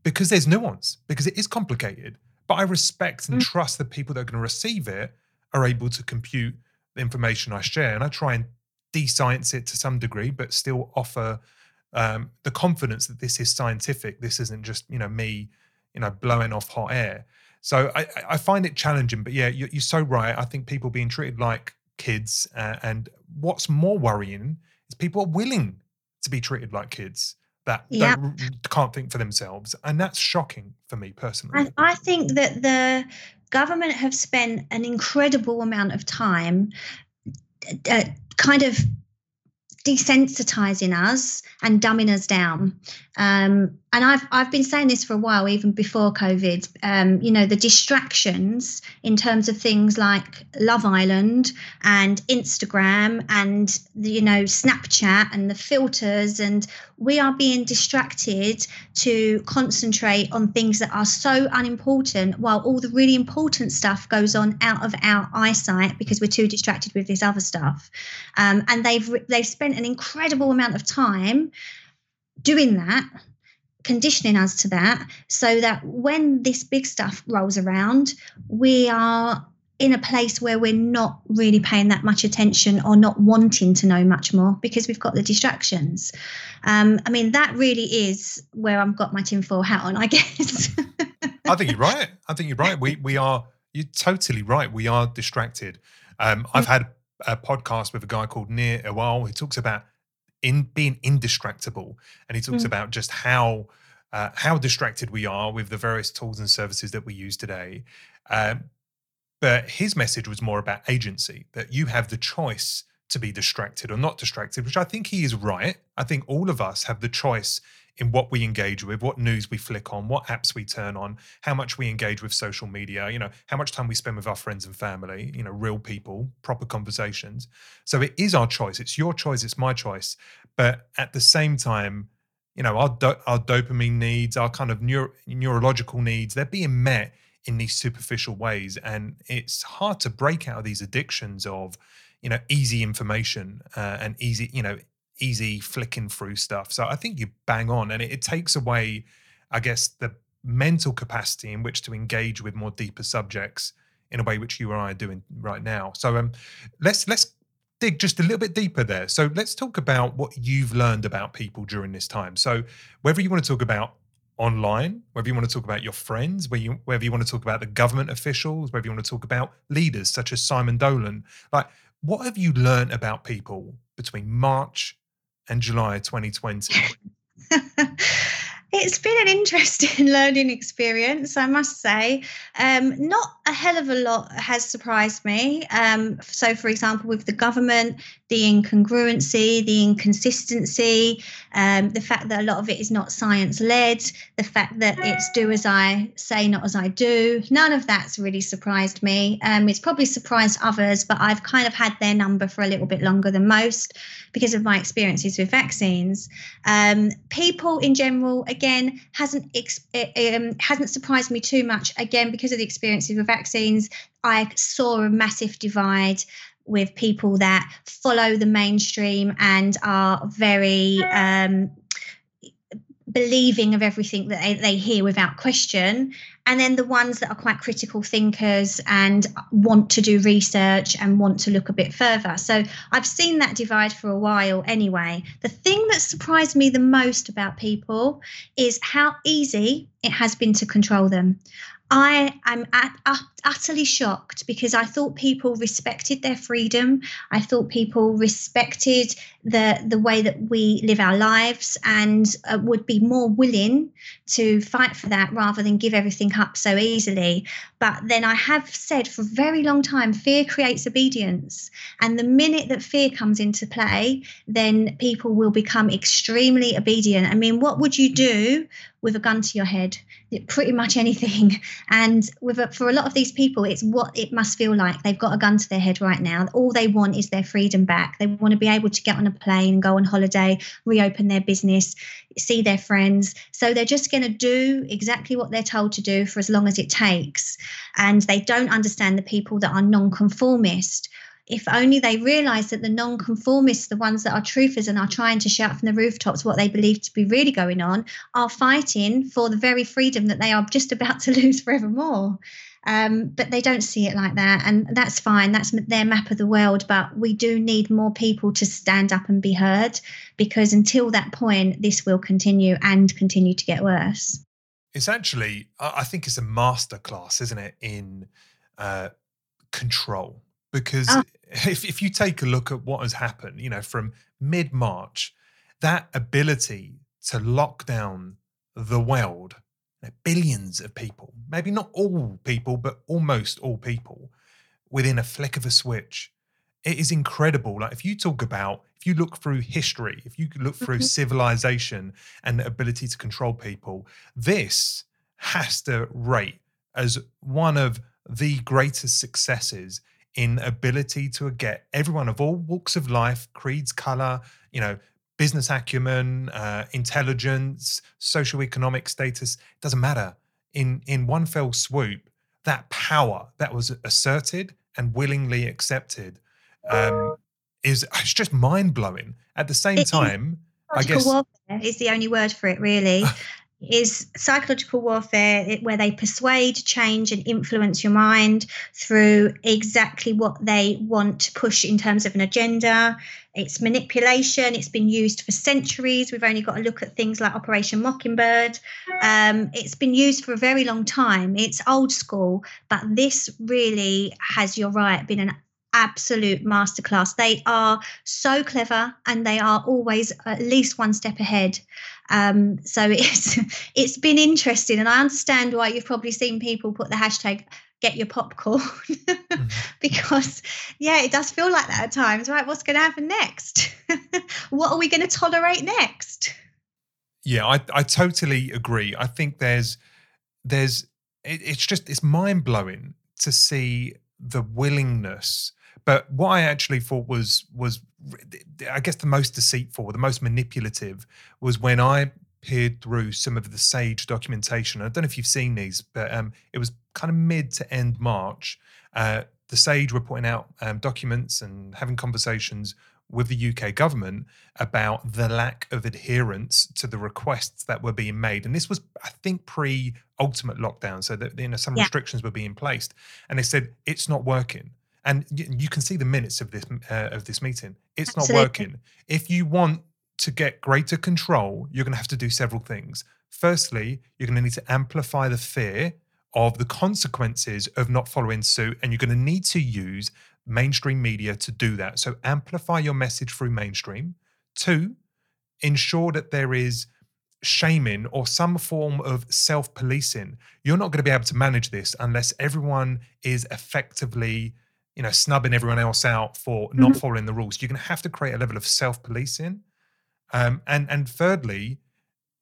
because there's nuance, because it is complicated. But I respect and mm. trust the people that are going to receive it are able to compute the information I share, and I try and de-science it to some degree, but still offer um, the confidence that this is scientific. This isn't just you know me you know blowing off hot air so i i find it challenging but yeah you're, you're so right i think people being treated like kids uh, and what's more worrying is people are willing to be treated like kids that yep. can't think for themselves and that's shocking for me personally I, I think that the government have spent an incredible amount of time uh, kind of desensitizing us and dumbing us down. Um, and I've I've been saying this for a while, even before COVID. Um, you know, the distractions in terms of things like Love Island and Instagram and the, you know Snapchat and the filters, and we are being distracted to concentrate on things that are so unimportant, while all the really important stuff goes on out of our eyesight because we're too distracted with this other stuff. Um, and they've they've spent an incredible amount of time doing that conditioning us to that so that when this big stuff rolls around, we are in a place where we're not really paying that much attention or not wanting to know much more because we've got the distractions. Um, I mean, that really is where I've got my tinfoil hat on, I guess. I think you're right. I think you're right. We we are. You're totally right. We are distracted. Um, I've had a podcast with a guy called Nir Eyal who talks about in being indistractable, and he talks mm. about just how uh, how distracted we are with the various tools and services that we use today. Um, but his message was more about agency that you have the choice to be distracted or not distracted, which I think he is right. I think all of us have the choice in what we engage with, what news we flick on, what apps we turn on, how much we engage with social media, you know, how much time we spend with our friends and family, you know, real people, proper conversations. So it is our choice. It's your choice, it's my choice. But at the same time, you know, our do- our dopamine needs, our kind of neuro- neurological needs, they're being met in these superficial ways and it's hard to break out of these addictions of you know easy information uh, and easy you know easy flicking through stuff. So I think you bang on, and it, it, takes away, I guess, the mental capacity in which to engage with more deeper subjects in a way which you and I are doing right now. So um, let's let's dig just a little bit deeper there. So let's talk about what you've learned about people during this time. So whether you want to talk about online, whether you want to talk about your friends, whether you, whether you want to talk about the government officials, whether you want to talk about leaders such as Simon Dolan, like what have you learned about people between March and July 2020? it's been an interesting learning experience, I must say. Um, not a hell of a lot has surprised me. Um, so, for example, with the government, the incongruency, the inconsistency, um, the fact that a lot of it is not science led, the fact that it's do as I say, not as I do, none of that's really surprised me. Um, it's probably surprised others, but I've kind of had their number for a little bit longer than most because of my experiences with vaccines. Um, people in general, again, hasn't um, hasn't surprised me too much. Again, because of the experiences with vaccines, I saw a massive divide with people that follow the mainstream and are very um, believing of everything that they, they hear without question and then the ones that are quite critical thinkers and want to do research and want to look a bit further. So i've seen that divide for a while anyway. The thing that surprised me the most about people is how easy it has been to control them. I am utterly shocked because I thought people respected their freedom. I thought people respected the the way that we live our lives and uh, would be more willing to fight for that rather than give everything up so easily. But then I have said for a very long time, fear creates obedience, and the minute that fear comes into play, then people will become extremely obedient. I mean, what would you do with a gun to your head? Pretty much anything. And with a, for a lot of these people, it's what it must feel like. They've got a gun to their head right now. All they want is their freedom back. They want to be able to get on a plane, go on holiday, reopen their business, see their friends. So they're just going to do exactly what they're told to do for as long as it takes. And they don't understand the people that are non-conformist if only they realize that the non-conformists, the ones that are truthers and are trying to shout from the rooftops what they believe to be really going on, are fighting for the very freedom that they are just about to lose forevermore. Um, but they don't see it like that, and that's fine. That's their map of the world. But we do need more people to stand up and be heard, because until that point, this will continue and continue to get worse. It's actually, I think, it's a masterclass, isn't it, in uh, control? Because oh. if if you take a look at what has happened, you know, from mid March, that ability to lock down the world billions of people, maybe not all people, but almost all people, within a flick of a switch, it is incredible. Like if you talk about, if you look through history, if you look through mm-hmm. civilization and the ability to control people, this has to rate as one of the greatest successes in ability to get everyone of all walks of life, creeds, color, you know, business acumen, uh, intelligence, socioeconomic status, it doesn't matter. In in one fell swoop, that power that was asserted and willingly accepted um, is it's just mind blowing. At the same time, I guess warfare is the only word for it, really. is psychological warfare where they persuade, change, and influence your mind through exactly what they want to push in terms of an agenda. It's manipulation. It's been used for centuries. We've only got to look at things like Operation Mockingbird. Um, it's been used for a very long time. It's old school, but this really has, you're right, been an absolute masterclass. They are so clever and they are always at least one step ahead. Um, so it's it's been interesting, and I understand why you've probably seen people put the hashtag get your popcorn mm-hmm. because yeah it does feel like that at times right what's going to happen next what are we going to tolerate next yeah I, I totally agree i think there's there's it, it's just it's mind-blowing to see the willingness but what I actually thought was was I guess the most deceitful, the most manipulative, was when I peered through some of the Sage documentation. I don't know if you've seen these, but um, it was kind of mid to end March. Uh, the Sage were putting out um, documents and having conversations with the UK government about the lack of adherence to the requests that were being made. And this was, I think, pre ultimate lockdown, so that you know some yeah. restrictions were being placed. And they said it's not working and you can see the minutes of this uh, of this meeting. It's Absolutely. not working. If you want to get greater control, you're going to have to do several things. Firstly, you're going to need to amplify the fear of the consequences of not following suit, and you're going to need to use mainstream media to do that. So amplify your message through mainstream. Two, ensure that there is shaming or some form of self policing. You're not going to be able to manage this unless everyone is effectively you know, snubbing everyone else out for not mm-hmm. following the rules. You're going to have to create a level of self-policing, um, and and thirdly,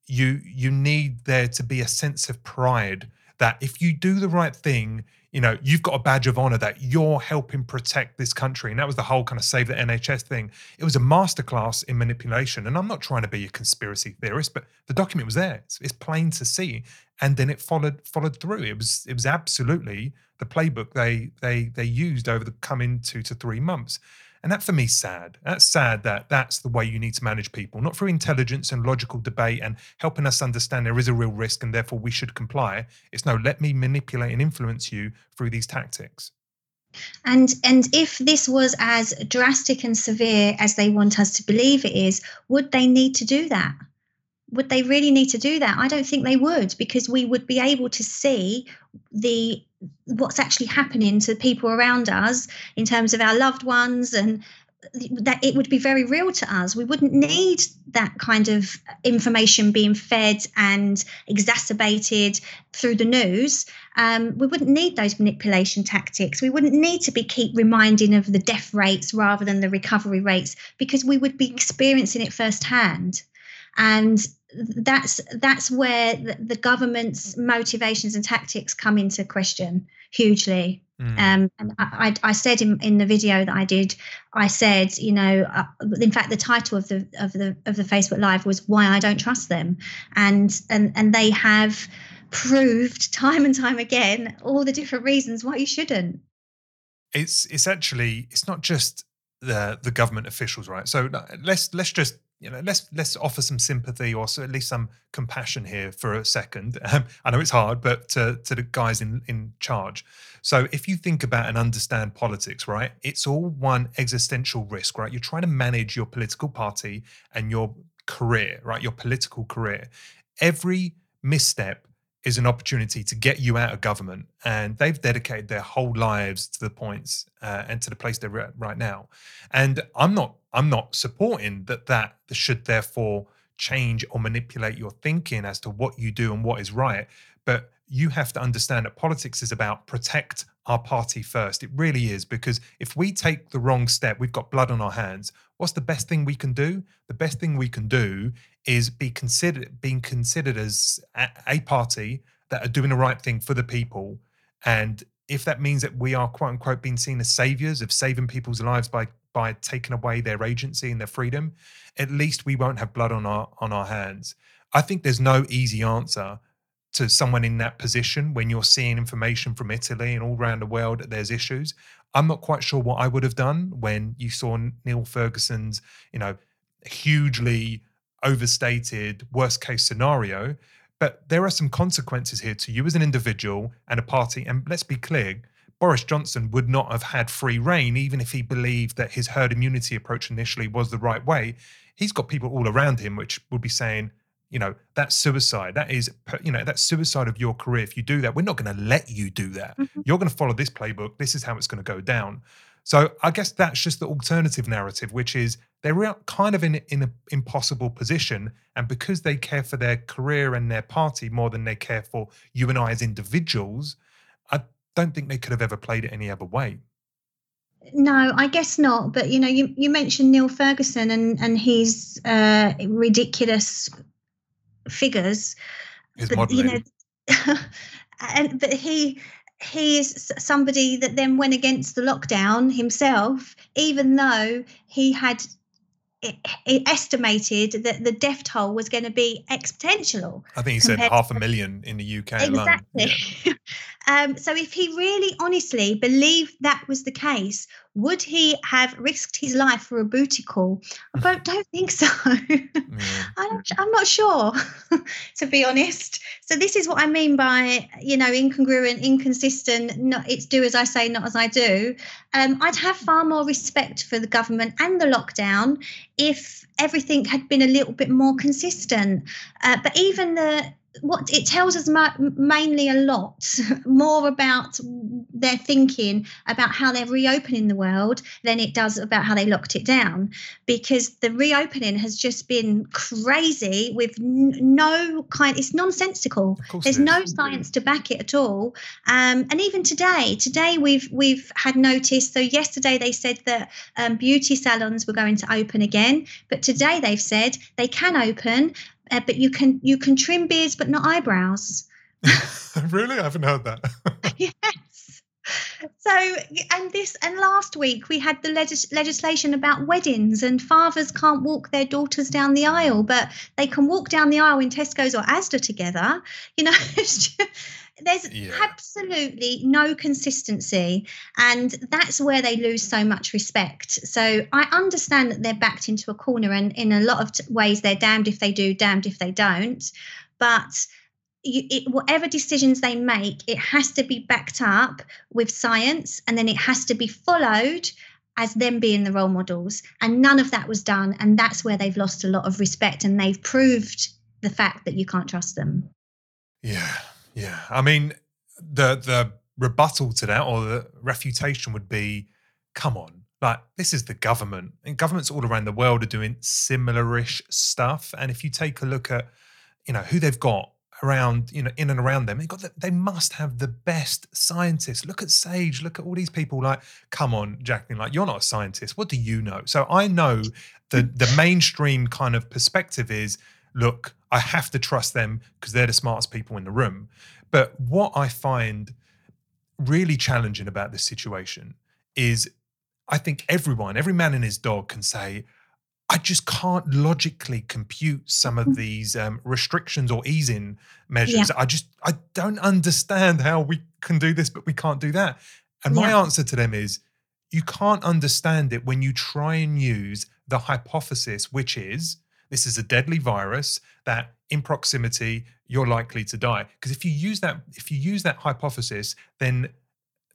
you you need there to be a sense of pride that if you do the right thing, you know, you've got a badge of honor that you're helping protect this country. And that was the whole kind of save the NHS thing. It was a masterclass in manipulation. And I'm not trying to be a conspiracy theorist, but the document was there. It's, it's plain to see. And then it followed followed through. It was it was absolutely the playbook they they they used over the coming two to three months. And that for me is sad. That's sad that that's the way you need to manage people, not through intelligence and logical debate and helping us understand there is a real risk and therefore we should comply. It's no, let me manipulate and influence you through these tactics. And and if this was as drastic and severe as they want us to believe it is, would they need to do that? Would they really need to do that? I don't think they would because we would be able to see the what's actually happening to people around us in terms of our loved ones and that it would be very real to us. We wouldn't need that kind of information being fed and exacerbated through the news. Um, we wouldn't need those manipulation tactics. We wouldn't need to be keep reminding of the death rates rather than the recovery rates because we would be experiencing it firsthand. And that's that's where the, the, government's motivations and tactics come into question hugely. Mm. Um, and I, I, said in, in the video that I did, I said, you know, uh, in fact, the title of the of the of the Facebook Live was "Why I Don't Trust Them," and and and they have proved time and time again all the different reasons why you shouldn't. It's it's actually it's not just the the government officials, right? So let's let's just you know let's let's offer some sympathy or so at least some compassion here for a second. Um, i know it's hard but to, to the guys in in charge. So if you think about and understand politics right it's all one existential risk right? You're trying to manage your political party and your career right? Your political career. Every misstep is an opportunity to get you out of government. And they've dedicated their whole lives to the points uh, and to the place they're at right now. And I'm not I'm not supporting that that should therefore change or manipulate your thinking as to what you do and what is right. But you have to understand that politics is about protect our party first. It really is because if we take the wrong step, we've got blood on our hands. What's the best thing we can do? The best thing we can do is be considered being considered as a, a party that are doing the right thing for the people. And if that means that we are quote unquote being seen as saviors of saving people's lives by by taking away their agency and their freedom, at least we won't have blood on our on our hands. I think there's no easy answer to someone in that position when you're seeing information from Italy and all around the world that there's issues. I'm not quite sure what I would have done when you saw Neil Ferguson's, you know, hugely overstated worst case scenario. But there are some consequences here to you as an individual and a party. And let's be clear, Boris Johnson would not have had free reign, even if he believed that his herd immunity approach initially was the right way. He's got people all around him which would be saying, you know that's suicide that is you know that's suicide of your career if you do that we're not going to let you do that mm-hmm. you're going to follow this playbook this is how it's going to go down so i guess that's just the alternative narrative which is they're kind of in in an impossible position and because they care for their career and their party more than they care for you and i as individuals i don't think they could have ever played it any other way no, I guess not. But you know, you, you mentioned Neil Ferguson and and his uh, ridiculous figures. His but, you know, and but he he is somebody that then went against the lockdown himself, even though he had it, estimated that the death toll was going to be exponential. I think he said half a million in the UK exactly. alone. Yeah. um, so if he really honestly believed that was the case, would he have risked his life for a booty call? I don't, don't think so. I'm, I'm not sure, to be honest. So this is what I mean by you know incongruent, inconsistent. Not it's do as I say, not as I do. Um, I'd have far more respect for the government and the lockdown if everything had been a little bit more consistent. Uh, but even the what it tells us ma- mainly a lot more about their thinking about how they're reopening the world than it does about how they locked it down because the reopening has just been crazy with no kind it's nonsensical. There's no science to back it at all. Um, and even today today we've we've had notice. So yesterday they said that um, beauty salons were going to open again but today they've said they can open uh, but you can you can trim beards but not eyebrows. really, I haven't heard that. yes. So and this and last week we had the legis- legislation about weddings and fathers can't walk their daughters down the aisle, but they can walk down the aisle in Tesco's or Asda together. You know, there's yeah. absolutely no consistency and that's where they lose so much respect. So i understand that they're backed into a corner and in a lot of t- ways they're damned if they do damned if they don't. But you, it, whatever decisions they make it has to be backed up with science and then it has to be followed as them being the role models. And none of that was done and that's where they've lost a lot of respect and they've proved the fact that you can't trust them. Yeah yeah, I mean, the the rebuttal to that or the refutation would be, come on, like this is the government, and governments all around the world are doing similar-ish stuff. And if you take a look at, you know, who they've got around, you know, in and around them, they got the, they must have the best scientists. Look at Sage, look at all these people. Like, come on, Jacqueline, like you're not a scientist. What do you know? So I know the the mainstream kind of perspective is look, I have to trust them because they're the smartest people in the room. But what I find really challenging about this situation is I think everyone, every man and his dog can say, I just can't logically compute some of mm. these um, restrictions or easing measures. Yeah. I just I don't understand how we can do this, but we can't do that. And my answer to them is, you can't understand it when you try and use the hypothesis, which is this is a deadly virus that in proximity you're likely to die. Because if you use that if you use that hypothesis then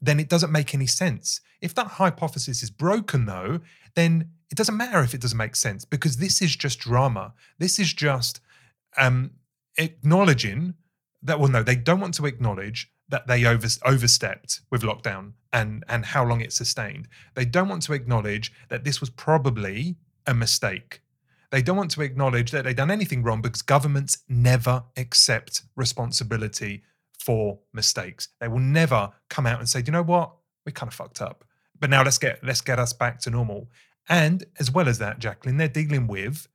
then it doesn't make any sense. If that hypothesis is broken though then it doesn't matter if it doesn't make sense because this is just drama. This is just um acknowledging that well no they don't want to acknowledge that they over, overstepped with lockdown and and how long it sustained. They don't want to acknowledge that this was probably a mistake they don't want to acknowledge that they've done anything wrong because governments never accept responsibility for mistakes. They will never come out and say, you know what? We kind of fucked up." But now let's get let's get us back to normal. And as well as that, Jacqueline, they're dealing with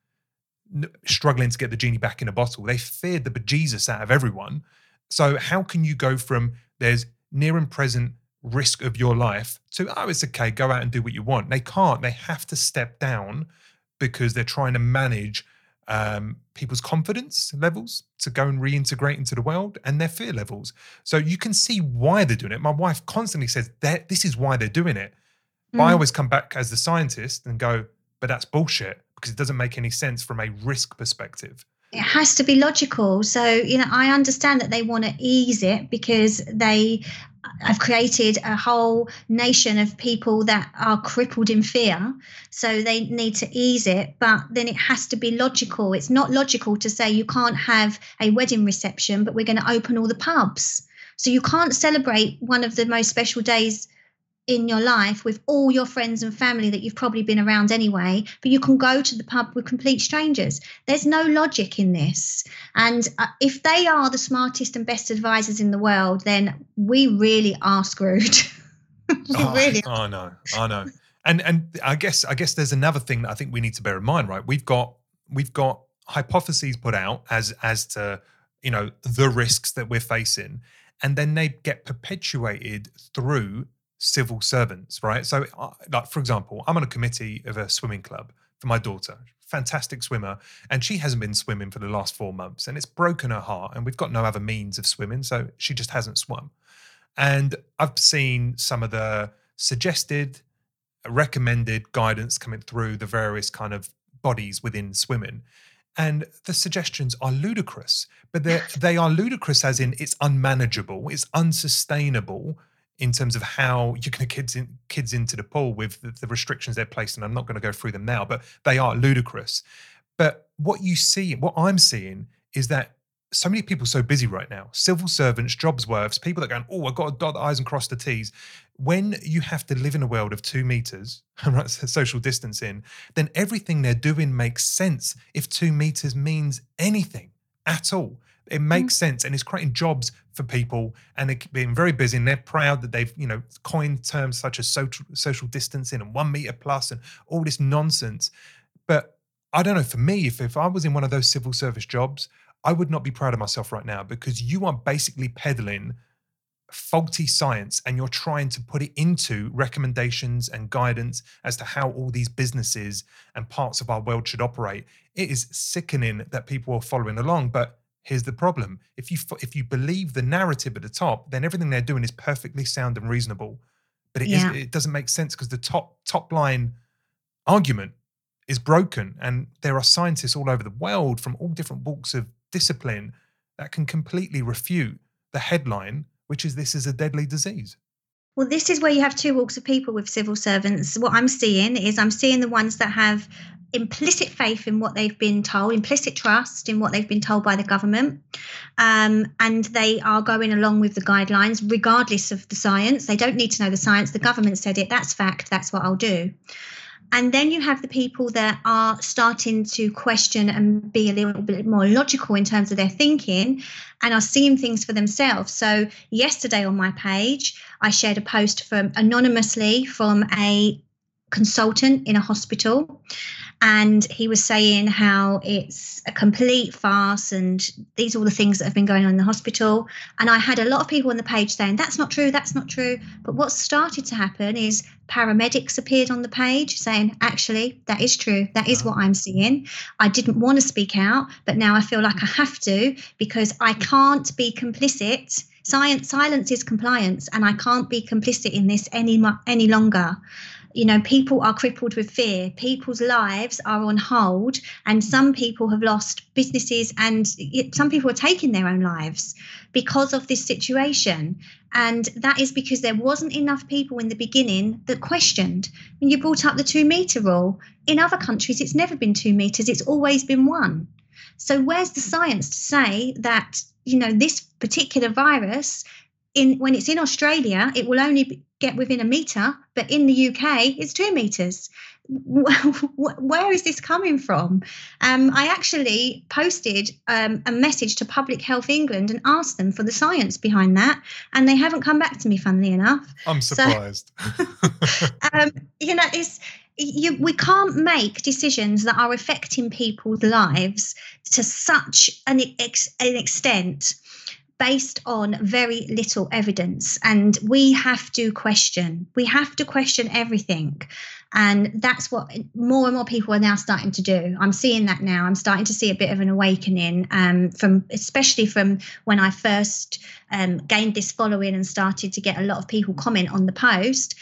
struggling to get the genie back in a bottle. They feared the bejesus out of everyone. So how can you go from there's near and present risk of your life to oh it's okay, go out and do what you want. They can't. They have to step down because they're trying to manage um, people's confidence levels to go and reintegrate into the world and their fear levels. So you can see why they're doing it. My wife constantly says that this is why they're doing it. Mm. I always come back as the scientist and go, but that's bullshit because it doesn't make any sense from a risk perspective. It has to be logical. So, you know, I understand that they want to ease it because they have created a whole nation of people that are crippled in fear. So they need to ease it, but then it has to be logical. It's not logical to say you can't have a wedding reception, but we're going to open all the pubs. So you can't celebrate one of the most special days in your life with all your friends and family that you've probably been around anyway, but you can go to the pub with complete strangers. There's no logic in this. And uh, if they are the smartest and best advisors in the world, then we really are screwed. oh, really. I know. I know. And and I guess I guess there's another thing that I think we need to bear in mind, right? We've got we've got hypotheses put out as as to you know the risks that we're facing and then they get perpetuated through civil servants, right? So, uh, like for example, I'm on a committee of a swimming club for my daughter, fantastic swimmer, and she hasn't been swimming for the last four months, and it's broken her heart. And we've got no other means of swimming, so she just hasn't swum. And I've seen some of the suggested, recommended guidance coming through the various kind of bodies within swimming. And the suggestions are ludicrous, but they are ludicrous as in it's unmanageable, it's unsustainable in terms of how you can kids in, kids into the pool with the, the restrictions they're placed, and I'm not going to go through them now, but they are ludicrous. But what you see, what I'm seeing, is that so many people so busy right now. Civil servants jobs worths people that are going oh i've got to dot the i's and cross the t's. When you have to live in a world of two meters right social distancing then everything they're doing makes sense if two meters means anything at all it makes mm. sense and it's creating jobs for people and they're being very busy and they're proud that they've, you know, coined terms such as social social distancing and one meter plus and all this nonsense. But I don't know, for me, if, if I was in one of those civil service jobs, I would not be proud of myself right now because you are basically peddling faulty science and you're trying to put it into recommendations and guidance as to how all these businesses and parts of our world should operate. It is sickening that people are following along, but here's the problem if you if you believe the narrative at the top then everything they're doing is perfectly sound and reasonable but it yeah. is, it doesn't make sense because the top top line argument is broken and there are scientists all over the world from all different walks of discipline that can completely refute the headline which is this is a deadly disease well, this is where you have two walks of people with civil servants. What I'm seeing is I'm seeing the ones that have implicit faith in what they've been told, implicit trust in what they've been told by the government. Um, and they are going along with the guidelines, regardless of the science. They don't need to know the science. The government said it. That's fact. That's what I'll do. And then you have the people that are starting to question and be a little bit more logical in terms of their thinking and are seeing things for themselves. So, yesterday on my page, I shared a post from anonymously from a consultant in a hospital and he was saying how it's a complete farce and these are all the things that have been going on in the hospital. And i had a lot of people on the page saying that's not true that's not true. But what started to happen is paramedics appeared on the page saying actually that is true that is what i'm seeing. I didn't want to speak out but now i feel like i have to because i can't be complicit. Science silence is compliance and i can't be complicit in this any any longer you know, people are crippled with fear. People's lives are on hold, and some people have lost businesses, and some people are taking their own lives because of this situation. And that is because there wasn't enough people in the beginning that questioned. And you brought up the two meter rule, in other countries, it's never been two meters, it's always been one. So, where's the science to say that, you know, this particular virus in when it's in Australia, it will only get within a meter, but in the UK, it's two meters. where is this coming from? Um, I actually posted um, a message to Public Health England and asked them for the science behind that, and they haven't come back to me. Funnily enough, I'm surprised. So, um, you know, it's you, we can't make decisions that are affecting people's lives to such an, ex, an extent based on very little evidence. And we have to question. We have to question everything. And that's what more and more people are now starting to do. I'm seeing that now. I'm starting to see a bit of an awakening um, from especially from when i first um, gained this following and started to get a lot of people comment on the post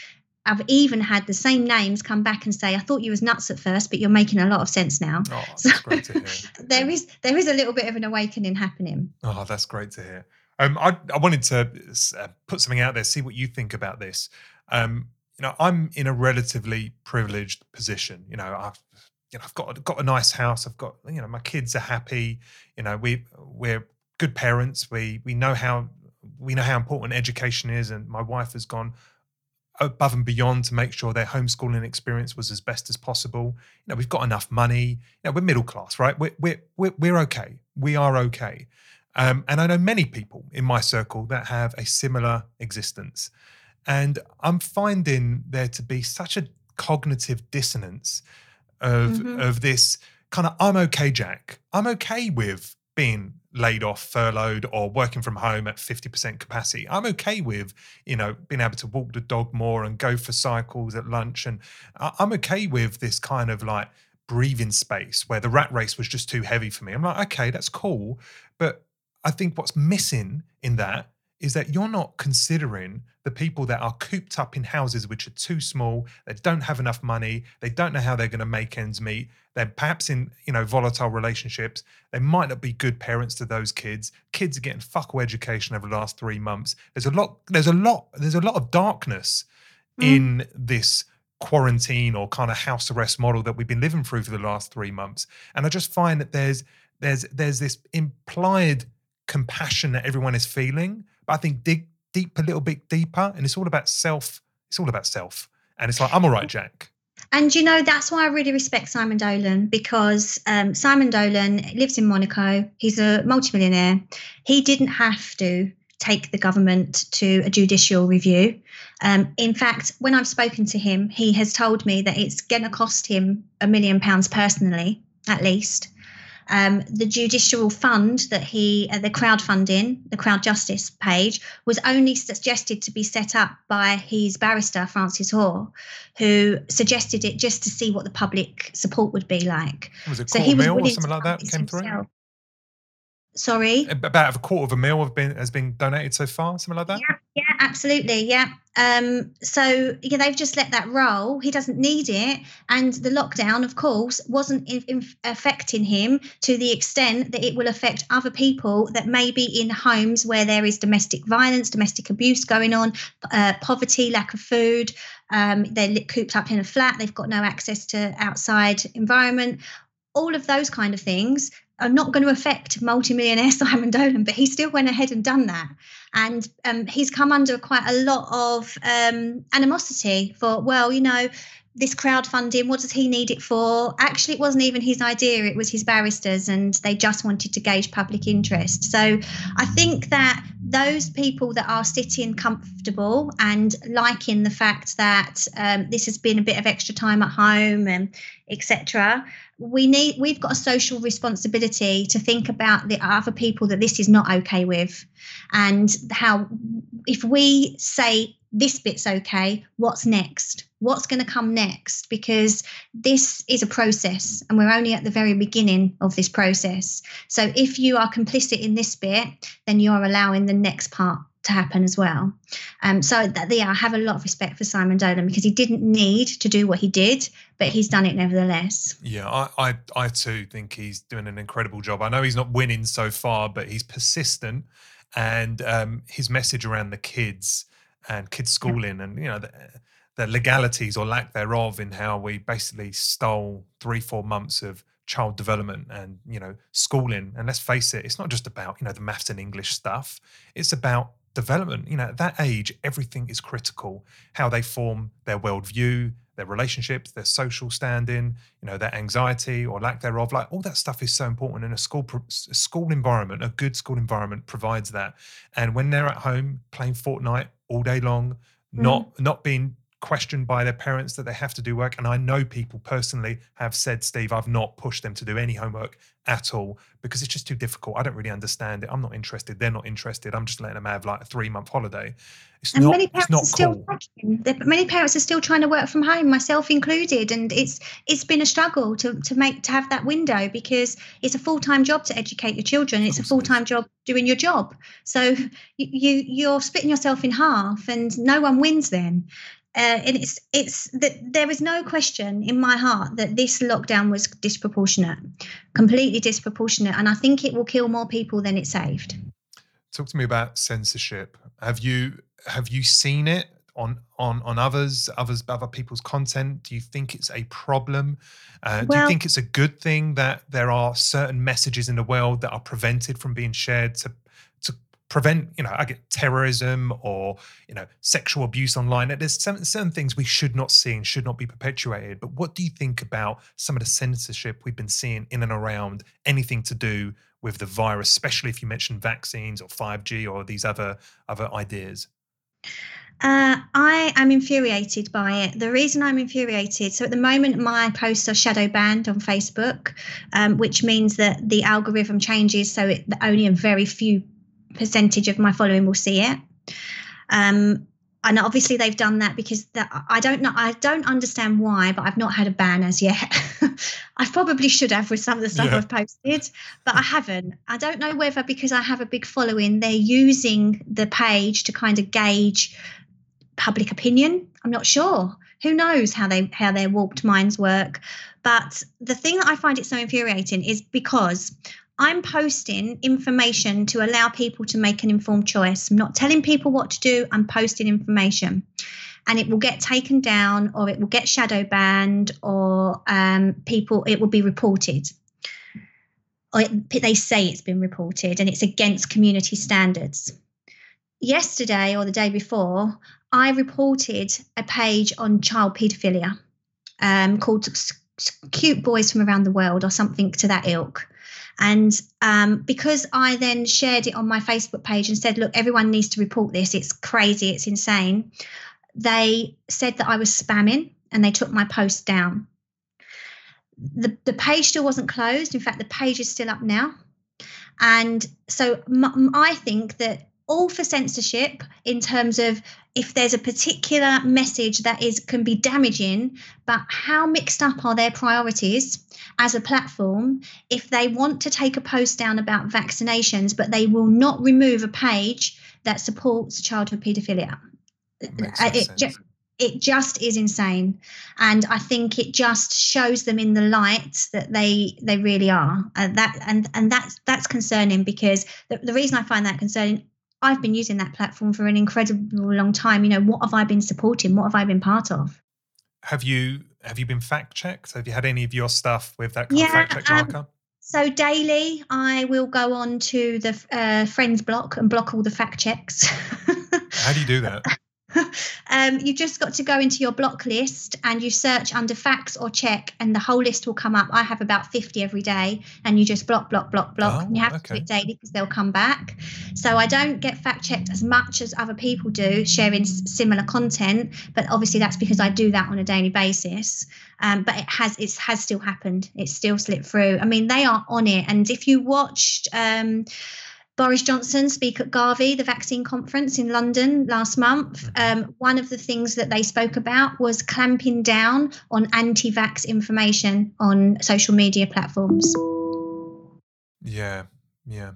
I've even had the same names come back and say, "I thought you was nuts at first, but you're making a lot of sense now." Oh, so great to hear. there is there is a little bit of an awakening happening. Oh, that's great to hear. Um, I I wanted to uh, put something out there, see what you think about this. Um, you know, I'm in a relatively privileged position. You know, I've you know I've got got a nice house. I've got you know my kids are happy. You know, we we're good parents. We we know how we know how important education is, and my wife has gone above and beyond to make sure their homeschooling experience was as best as possible. You know, we've got enough money. You know, we're middle class, right? We're we're we're, we're okay. We are okay. Um, and I know many people in my circle that have a similar existence. And I'm finding there to be such a cognitive dissonance of mm-hmm. of this kind of I'm okay, Jack. I'm okay with being laid off, furloughed, or working from home at 50% capacity. I'm okay with, you know, being able to walk the dog more and go for cycles at lunch. And I'm okay with this kind of like breathing space where the rat race was just too heavy for me. I'm like, okay, that's cool. But I think what's missing in that is that you're not considering the people that are cooped up in houses which are too small, they don't have enough money, they don't know how they're going to make ends meet, they're perhaps in, you know, volatile relationships, they might not be good parents to those kids. Kids are getting fuck all education over the last 3 months. There's a lot there's a lot there's a lot of darkness mm. in this quarantine or kind of house arrest model that we've been living through for the last 3 months. And I just find that there's there's there's this implied compassion that everyone is feeling. But I think dig deep a little bit deeper, and it's all about self. It's all about self, and it's like I'm all right, Jack. And you know that's why I really respect Simon Dolan because um, Simon Dolan lives in Monaco. He's a multimillionaire. He didn't have to take the government to a judicial review. Um, in fact, when I've spoken to him, he has told me that it's going to cost him a million pounds personally, at least, um, the judicial fund that he, uh, the crowdfunding, the crowd justice page, was only suggested to be set up by his barrister, Francis Hoare, who suggested it just to see what the public support would be like. Was it so he was or something like that came through? Himself. Sorry, about a quarter of a mil have been has been donated so far, something like that. Yeah, absolutely, yeah. Um, so yeah, they've just let that roll. He doesn't need it, and the lockdown, of course, wasn't in, in affecting him to the extent that it will affect other people that may be in homes where there is domestic violence, domestic abuse going on, uh, poverty, lack of food. Um, they're cooped up in a flat. They've got no access to outside environment all of those kind of things are not going to affect multimillionaire Simon Dolan, but he still went ahead and done that. And um, he's come under quite a lot of um, animosity for, well, you know, this crowdfunding, what does he need it for? Actually, it wasn't even his idea, it was his barristers, and they just wanted to gauge public interest. So I think that those people that are sitting comfortable and liking the fact that um, this has been a bit of extra time at home and etc we need we've got a social responsibility to think about the other people that this is not okay with. And how if we say this bit's okay what's next? What's going to come next? Because this is a process and we're only at the very beginning of this process. So if you are complicit in this bit then you're allowing the next part to happen as well. Um, so that yeah, I have a lot of respect for Simon Dolan because he didn't need to do what he did, but he's done it nevertheless. Yeah, I, I, I too think he's doing an incredible job. I know he's not winning so far, but he's persistent, and um, his message around the kids and kids schooling, and you know the, the legalities or lack thereof in how we basically stole three, four months of child development and you know schooling and let's face it it's not just about you know the maths and english stuff it's about development. You know, at that age, everything is critical. How they form their worldview, their relationships, their social standing, you know, their anxiety or lack thereof. Like all that stuff is so important. And a school a school environment, a good school environment provides that. And when they're at home playing Fortnite all day long, mm. not not being questioned by their parents that they have to do work. And I know people personally have said, Steve, I've not pushed them to do any homework at all because it's just too difficult. I don't really understand it. I'm not interested. They're not interested. I'm just letting them have like a three month holiday. It's and not, many parents are still cool. working. Many parents are still trying to work from home, myself included, and it's it's been a struggle to to make to have that window because it's a full time job to educate your children. It's a full time job doing your job. So you, you you're splitting yourself in half, and no one wins then. Uh, and it's it's that there is no question in my heart that this lockdown was disproportionate, completely disproportionate, and I think it will kill more people than it saved. Talk to me about censorship. Have you have you seen it on on on others others other people's content? Do you think it's a problem? Uh, well, do you think it's a good thing that there are certain messages in the world that are prevented from being shared to prevent, you know, I get terrorism or, you know, sexual abuse online. There's certain, certain things we should not see and should not be perpetuated. But what do you think about some of the censorship we've been seeing in and around anything to do with the virus, especially if you mention vaccines or 5G or these other other ideas? Uh, I am infuriated by it. The reason I'm infuriated, so at the moment, my posts are shadow banned on Facebook, um, which means that the algorithm changes so it, only a very few percentage of my following will see it. Um, and obviously they've done that because the, I don't know I don't understand why, but I've not had a ban as yet. I probably should have with some of the stuff yeah. I've posted, but I haven't. I don't know whether because I have a big following, they're using the page to kind of gauge public opinion. I'm not sure. Who knows how they how their warped minds work? But the thing that I find it so infuriating is because I'm posting information to allow people to make an informed choice. I'm not telling people what to do, I'm posting information. And it will get taken down or it will get shadow banned or um, people, it will be reported. Or it, they say it's been reported and it's against community standards. Yesterday or the day before, I reported a page on child paedophilia um, called Cute Boys from Around the World or something to that ilk. And um, because I then shared it on my Facebook page and said, look, everyone needs to report this, it's crazy, it's insane, they said that I was spamming and they took my post down. The, the page still wasn't closed. In fact, the page is still up now. And so m- I think that all for censorship in terms of if there's a particular message that is can be damaging but how mixed up are their priorities as a platform if they want to take a post down about vaccinations but they will not remove a page that supports childhood paedophilia? Uh, it, ju- it just is insane. And i think it just shows them in the light that they they really are. And that and and that's that's concerning because the, the reason i find that concerning I've been using that platform for an incredible long time. You know, what have I been supporting? What have I been part of? Have you have you been fact checked? Have you had any of your stuff with that yeah, fact check marker? Um, so daily, I will go on to the uh, friends block and block all the fact checks. How do you do that? um, you've just got to go into your block list and you search under facts or check, and the whole list will come up. I have about 50 every day, and you just block, block, block, block. Oh, and you have okay. to do it daily because they'll come back. So I don't get fact checked as much as other people do, sharing similar content. But obviously, that's because I do that on a daily basis. Um, but it has it has still happened. It's still slipped through. I mean, they are on it. And if you watched. Um, Boris Johnson speak at Gavi, the vaccine conference in London last month. Mm-hmm. Um, one of the things that they spoke about was clamping down on anti vax information on social media platforms. Yeah, yeah.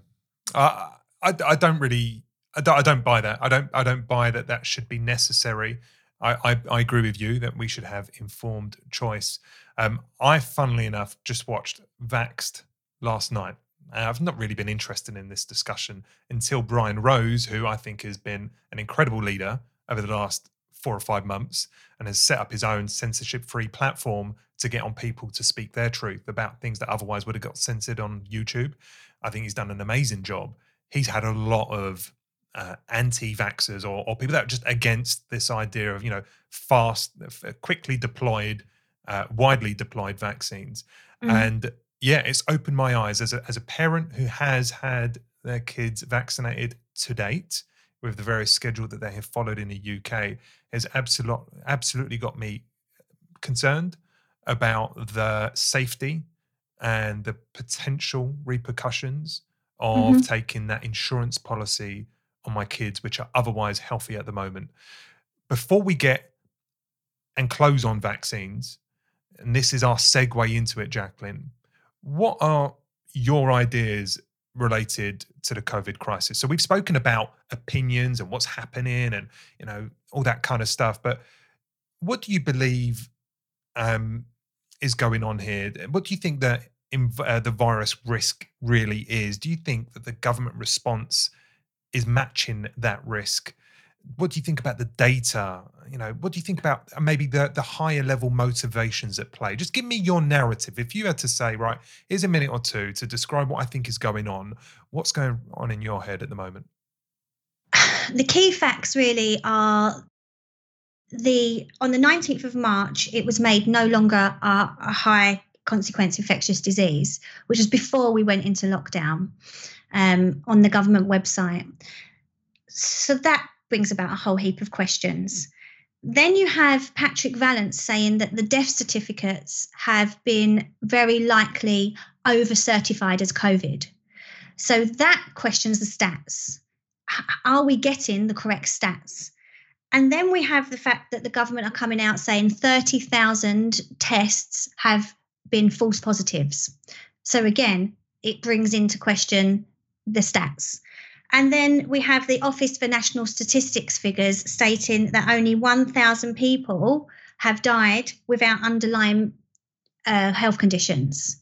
I, I, I don't really, I don't, I don't buy that. I don't, I don't buy that that should be necessary. I, I, I agree with you that we should have informed choice. Um, I, funnily enough, just watched Vaxxed last night I've not really been interested in this discussion until Brian Rose, who I think has been an incredible leader over the last four or five months and has set up his own censorship free platform to get on people to speak their truth about things that otherwise would have got censored on YouTube. I think he's done an amazing job. He's had a lot of uh, anti-vaxxers or, or people that are just against this idea of you know fast, quickly deployed, uh, widely deployed vaccines. Mm. And yeah, it's opened my eyes as a as a parent who has had their kids vaccinated to date with the various schedule that they have followed in the UK has absolutely absolutely got me concerned about the safety and the potential repercussions of mm-hmm. taking that insurance policy on my kids, which are otherwise healthy at the moment. Before we get and close on vaccines, and this is our segue into it, Jacqueline, what are your ideas related to the COVID crisis? So we've spoken about opinions and what's happening and you know all that kind of stuff, but what do you believe um, is going on here? What do you think that uh, the virus risk really is? Do you think that the government response is matching that risk? What do you think about the data? You know, what do you think about uh, maybe the the higher level motivations at play? Just give me your narrative. If you had to say, right, here's a minute or two to describe what I think is going on, what's going on in your head at the moment? The key facts really are the on the 19th of March, it was made no longer a, a high consequence infectious disease, which was before we went into lockdown um, on the government website. So that brings about a whole heap of questions. Then you have Patrick Vallance saying that the death certificates have been very likely over certified as COVID. So that questions the stats. Are we getting the correct stats? And then we have the fact that the government are coming out saying 30,000 tests have been false positives. So again, it brings into question the stats. And then we have the Office for National Statistics figures stating that only 1,000 people have died without underlying uh, health conditions.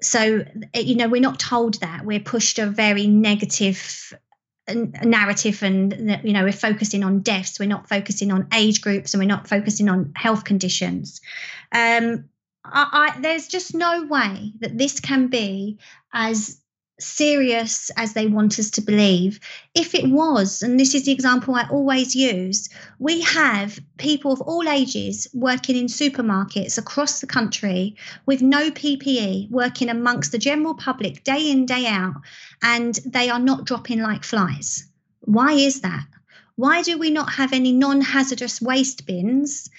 So, you know, we're not told that. We're pushed a very negative narrative and you know we're focusing on deaths we're not focusing on age groups and we're not focusing on health conditions um, I, I, there's just no way that this can be as serious as they want us to believe. If it was, and this is the example I always use, we have people of all ages working in supermarkets across the country with no PPE, working amongst the general public day in, day out, and they are not dropping like flies. Why is that? Why do we not have any non hazardous waste bins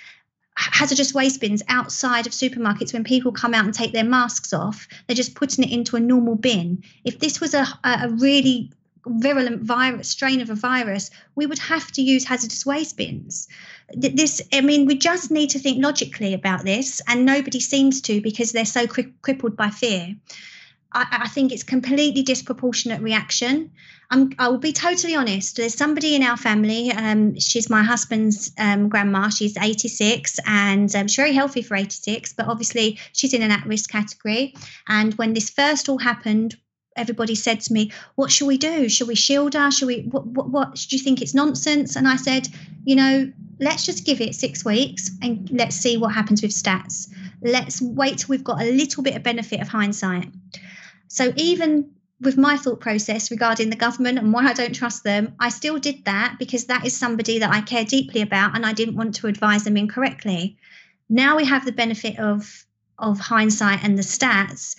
hazardous waste bins outside of supermarkets when people come out and take their masks off they're just putting it into a normal bin. If this was a, a really virulent virus strain of a virus we would have to use hazardous waste bins. This i mean we just need to think logically about this and nobody seems to because they're so cri- crippled by fear I, I, think it's completely disproportionate reaction. I'm, I will be totally honest. There's somebody in our family. Um, she's my husband's um, grandma. She's 86 and um, she's very healthy for 86, but obviously she's in an at-risk category. And when this first all happened, everybody said to me, "What shall we do? Shall we shield her? Shall we? What? What? what do you think it's nonsense?" And I said, "You know, let's just give it six weeks and let's see what happens with stats. Let's wait till we've got a little bit of benefit of hindsight." So even with my thought process regarding the government and why I don't trust them, I still did that because that is somebody that I care deeply about and I didn't want to advise them incorrectly. Now we have the benefit of of hindsight and the stats.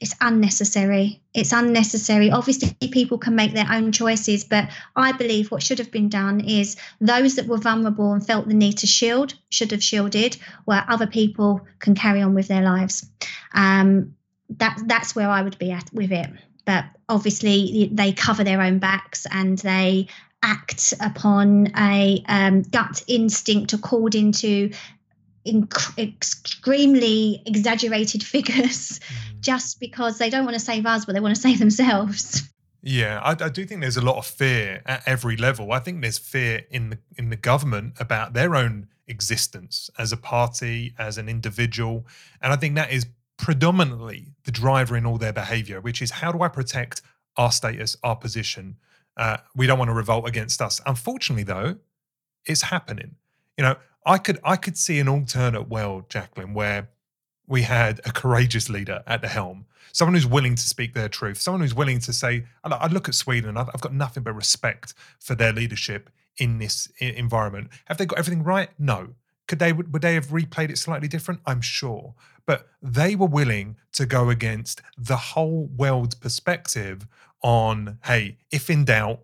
It's unnecessary. It's unnecessary. Obviously, people can make their own choices, but I believe what should have been done is those that were vulnerable and felt the need to shield should have shielded, where other people can carry on with their lives. Um, that that's where I would be at with it. But obviously, they cover their own backs and they act upon a um, gut instinct according to inc- extremely exaggerated figures, mm. just because they don't want to save us, but they want to save themselves. Yeah, I, I, do think there's a lot of fear at every level. I think there's fear in the in the government about their own existence as a party, as an individual, and I think that is predominantly the driver in all their behavior, which is how do I protect our status, our position? Uh, we don't want to revolt against us. Unfortunately, though, it's happening. You know, I could I could see an alternate world, Jacqueline, where we had a courageous leader at the helm, someone who's willing to speak their truth, someone who's willing to say, I look at Sweden, I've got nothing but respect for their leadership in this environment. Have they got everything right? No. Could they would they have replayed it slightly different? I'm sure. But they were willing to go against the whole world's perspective on, hey, if in doubt,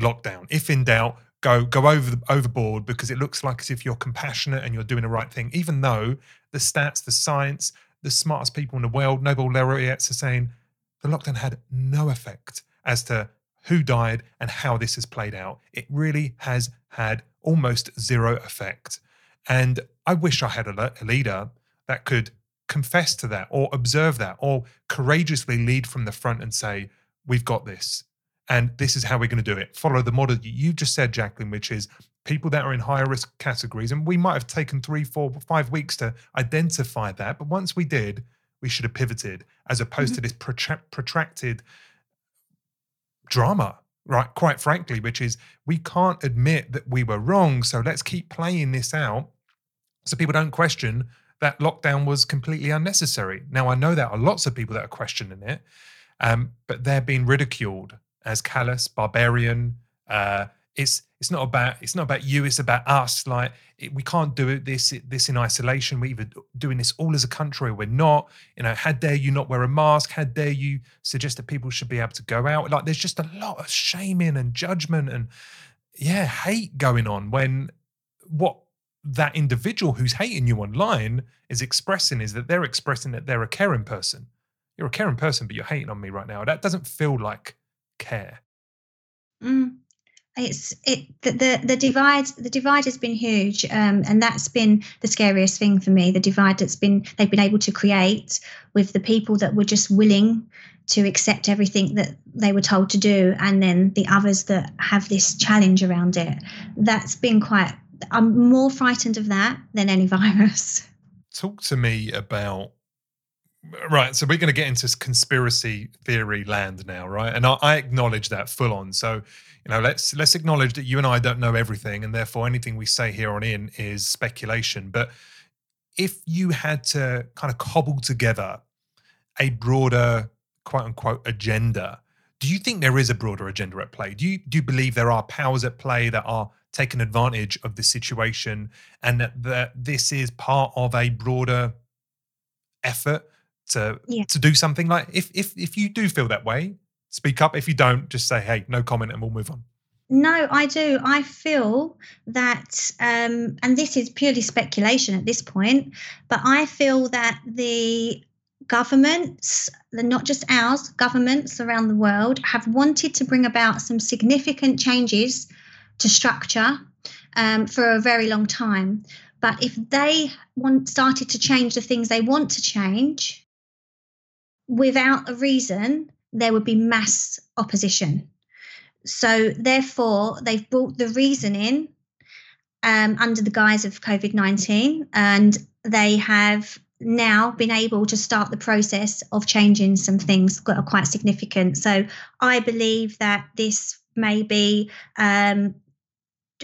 lockdown. If in doubt, go go over the, overboard because it looks like as if you're compassionate and you're doing the right thing, even though the stats, the science, the smartest people in the world, Nobel laureates are saying the lockdown had no effect as to who died and how this has played out. It really has had almost zero effect. And I wish I had a, a leader that could confess to that or observe that or courageously lead from the front and say, We've got this and this is how we're going to do it. Follow the model you just said, Jacqueline, which is people that are in higher risk categories. And we might have taken three, four, five weeks to identify that. But once we did, we should have pivoted as opposed mm-hmm. to this protra- protracted drama, right? Quite frankly, which is we can't admit that we were wrong. So let's keep playing this out so people don't question that lockdown was completely unnecessary. Now, I know there are lots of people that are questioning it, um, but they're being ridiculed as callous, barbarian. Uh, it's it's not about it's not about you. It's about us. Like it, we can't do it this this in isolation. We're either doing this all as a country or we're not. You know, how dare you not wear a mask? How dare you suggest that people should be able to go out? Like there's just a lot of shaming and judgment and yeah, hate going on when what that individual who's hating you online is expressing is that they're expressing that they're a caring person. You're a caring person, but you're hating on me right now. That doesn't feel like care. Mm. It's it the, the, the divide the divide has been huge, um, and that's been the scariest thing for me. The divide that's been they've been able to create with the people that were just willing to accept everything that they were told to do, and then the others that have this challenge around it. That's been quite. I'm more frightened of that than any virus. Talk to me about Right, so we're going to get into conspiracy theory land now, right? And I, I, acknowledge that full on. So, you know, let's let's acknowledge that you and I don't know everything, and therefore anything we say here on in is speculation. But if you had to kind of cobble together a broader quote unquote agenda, do you think there is a broader agenda at play? Do you do you believe there are powers at play that are taking advantage of the situation, and that that this is part of a broader effort? to yeah. to do something like if if if you do feel that way speak up. If you don't just say hey no comment and we'll move on. No i do. I feel that um and this is purely speculation at this point but i feel that the governments not just ours governments around the world have wanted to bring about some significant changes to structure um, for a very long time. But if they want started to change the things they want to change without a reason, there would be mass opposition. So, therefore, they've brought the reason in um, under the guise of COVID 19, and they have now been able to start the process of changing some things that are quite significant. So, I believe that this may be um,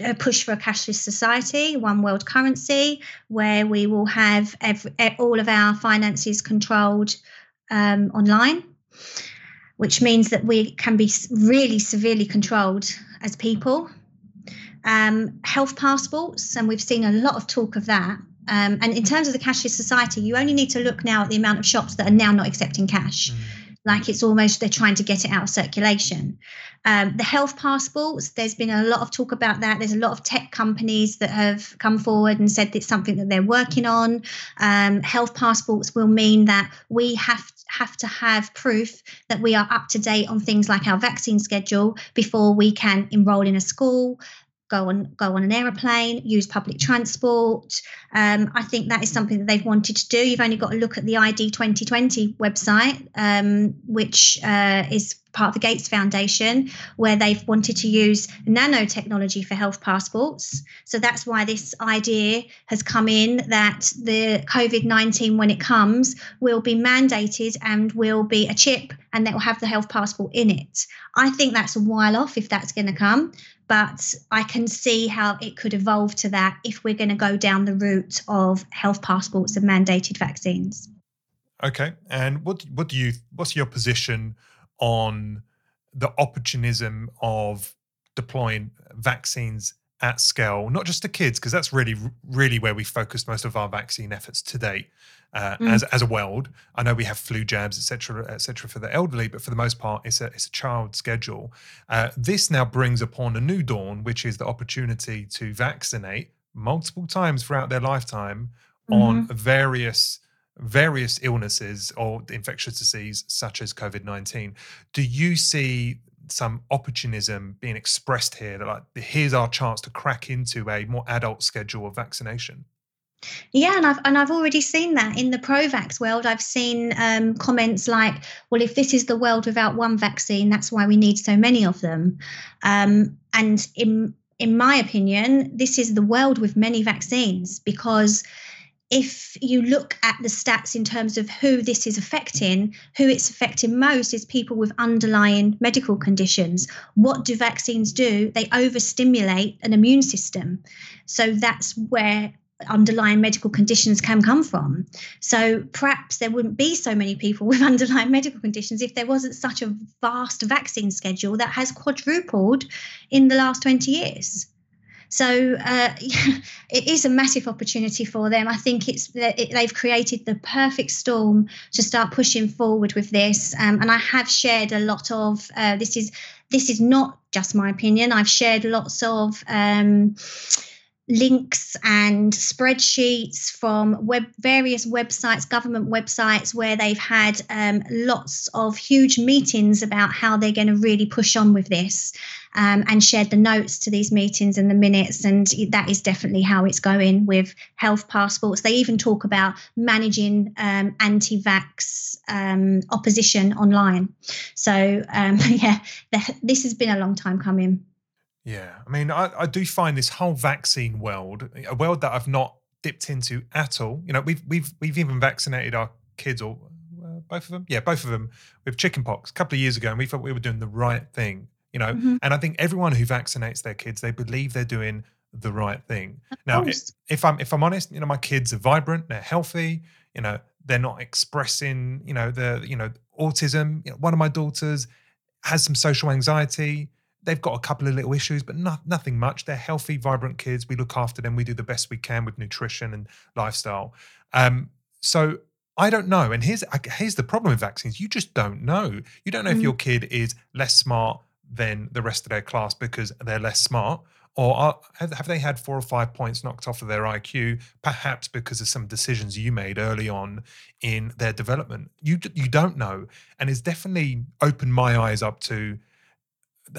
a push for a cashless society, one world currency, where we will have every, all of our finances controlled um, online, which means that we can be really severely controlled as people. Um, health passports, and we've seen a lot of talk of that. Um, and in terms of the cashless society, you only need to look now at the amount of shops that are now not accepting cash. Mm like it's almost they're trying to get it out of circulation. Um, the health passports, there's been a lot of talk about that. There's a lot of tech companies that have come forward and said it's something that they're working on. Um, health passports will mean that we have have to have proof that we are up to date on things like our vaccine schedule before we can enroll in a school go on go on an aeroplane, use public transport. Um, I think that is something that they've wanted to do. You've only got to look at the ID 2020 website, um, which uh, is part of the Gates Foundation, where they've wanted to use nanotechnology for health passports. So that's why this idea has come in that the COVID 19, when it comes, will be mandated and will be a chip and that will have the health passport in it. I think that's a while off if that's going to come but I can see how it could evolve to that if we're going to go down the route of health passports and mandated vaccines. Okay. And what what do you what's your position on the opportunism of deploying vaccines at scale, not just to kids, because that's really, really where we focused most of our vaccine efforts to date uh, mm. as, as a world. I know we have flu jabs, etc., cetera, et cetera, for the elderly, but for the most part, it's a, it's a child schedule. Uh, this now brings upon a new dawn, which is the opportunity to vaccinate multiple times throughout their lifetime mm-hmm. on various various illnesses or infectious disease such as covid-19 do you see some opportunism being expressed here that like here's our chance to crack into a more adult schedule of vaccination yeah, and I've and I've already seen that in the pro-vax world. I've seen um, comments like, "Well, if this is the world without one vaccine, that's why we need so many of them." Um, and in in my opinion, this is the world with many vaccines because if you look at the stats in terms of who this is affecting, who it's affecting most is people with underlying medical conditions. What do vaccines do? They overstimulate an immune system. So that's where underlying medical conditions can come from. So perhaps there wouldn't be so many people with underlying medical conditions if there wasn't such a vast vaccine schedule that has quadrupled in the last 20 years. So uh, it is a massive opportunity for them. I think it's it, they've created the perfect storm to start pushing forward with this. Um, and I have shared a lot of uh, this is this is not just my opinion. I've shared lots of. Um, links and spreadsheets from web various websites government websites where they've had um, lots of huge meetings about how they're going to really push on with this um, and shared the notes to these meetings and the minutes and that is definitely how it's going with health passports. They even talk about managing um, anti-vax um, opposition online. So um, yeah the, this has been a long time coming yeah, I mean, I, I do find this whole vaccine world a world that I've not dipped into at all. You know, we've we've we've even vaccinated our kids or uh, both of them, yeah, both of them with chickenpox a couple of years ago, and we thought we were doing the right thing. You know, mm-hmm. and I think everyone who vaccinates their kids, they believe they're doing the right thing. Of now, if, if I'm if I'm honest, you know, my kids are vibrant, they're healthy. You know, they're not expressing, you know, the you know autism. You know, one of my daughters has some social anxiety They've got a couple of little issues, but not, nothing much. They're healthy, vibrant kids. We look after them. We do the best we can with nutrition and lifestyle. Um, so I don't know. And here's here's the problem with vaccines: you just don't know. You don't know mm. if your kid is less smart than the rest of their class because they're less smart, or are, have they had four or five points knocked off of their IQ, perhaps because of some decisions you made early on in their development? You you don't know, and it's definitely opened my eyes up to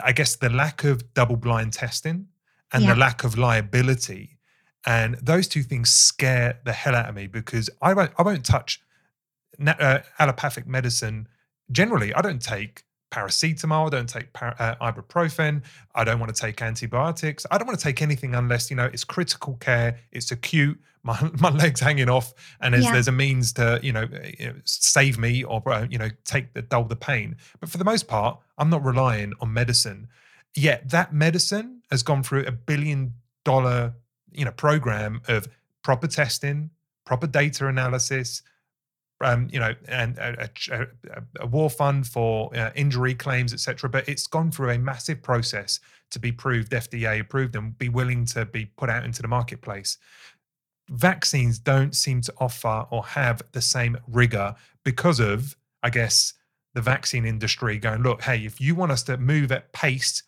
I guess the lack of double blind testing and yeah. the lack of liability. And those two things scare the hell out of me because I won't, I won't touch uh, allopathic medicine generally. I don't take paracetamol. I don't take par- uh, ibuprofen. I don't want to take antibiotics. I don't want to take anything unless you know it's critical care. It's acute. My my legs hanging off, and there's yeah. there's a means to you know, save me or uh, you know take the dull the pain. But for the most part, I'm not relying on medicine. Yet that medicine has gone through a billion dollar you know program of proper testing, proper data analysis, um, you know, and a, a, a war fund for uh, injury claims, etc. But it's gone through a massive process to be proved FDA approved and be willing to be put out into the marketplace. Vaccines don't seem to offer or have the same rigor because of, I guess, the vaccine industry going, look, hey, if you want us to move at pace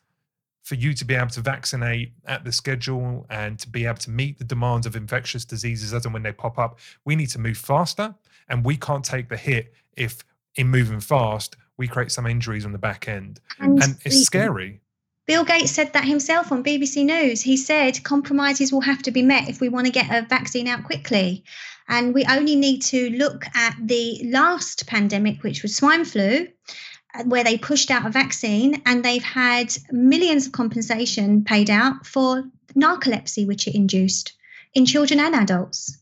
for you to be able to vaccinate at the schedule and to be able to meet the demands of infectious diseases as and when they pop up, we need to move faster and we can't take the hit if in moving fast we create some injuries on the back end. And, and it's scary. Bill gates said that himself on bbc news. He said compromises will have to be met if we want to get a vaccine out quickly. And we only need to look at the last pandemic which was swine flu where they pushed out a vaccine and they've had millions of compensation paid out for narcolepsy which it induced in children and adults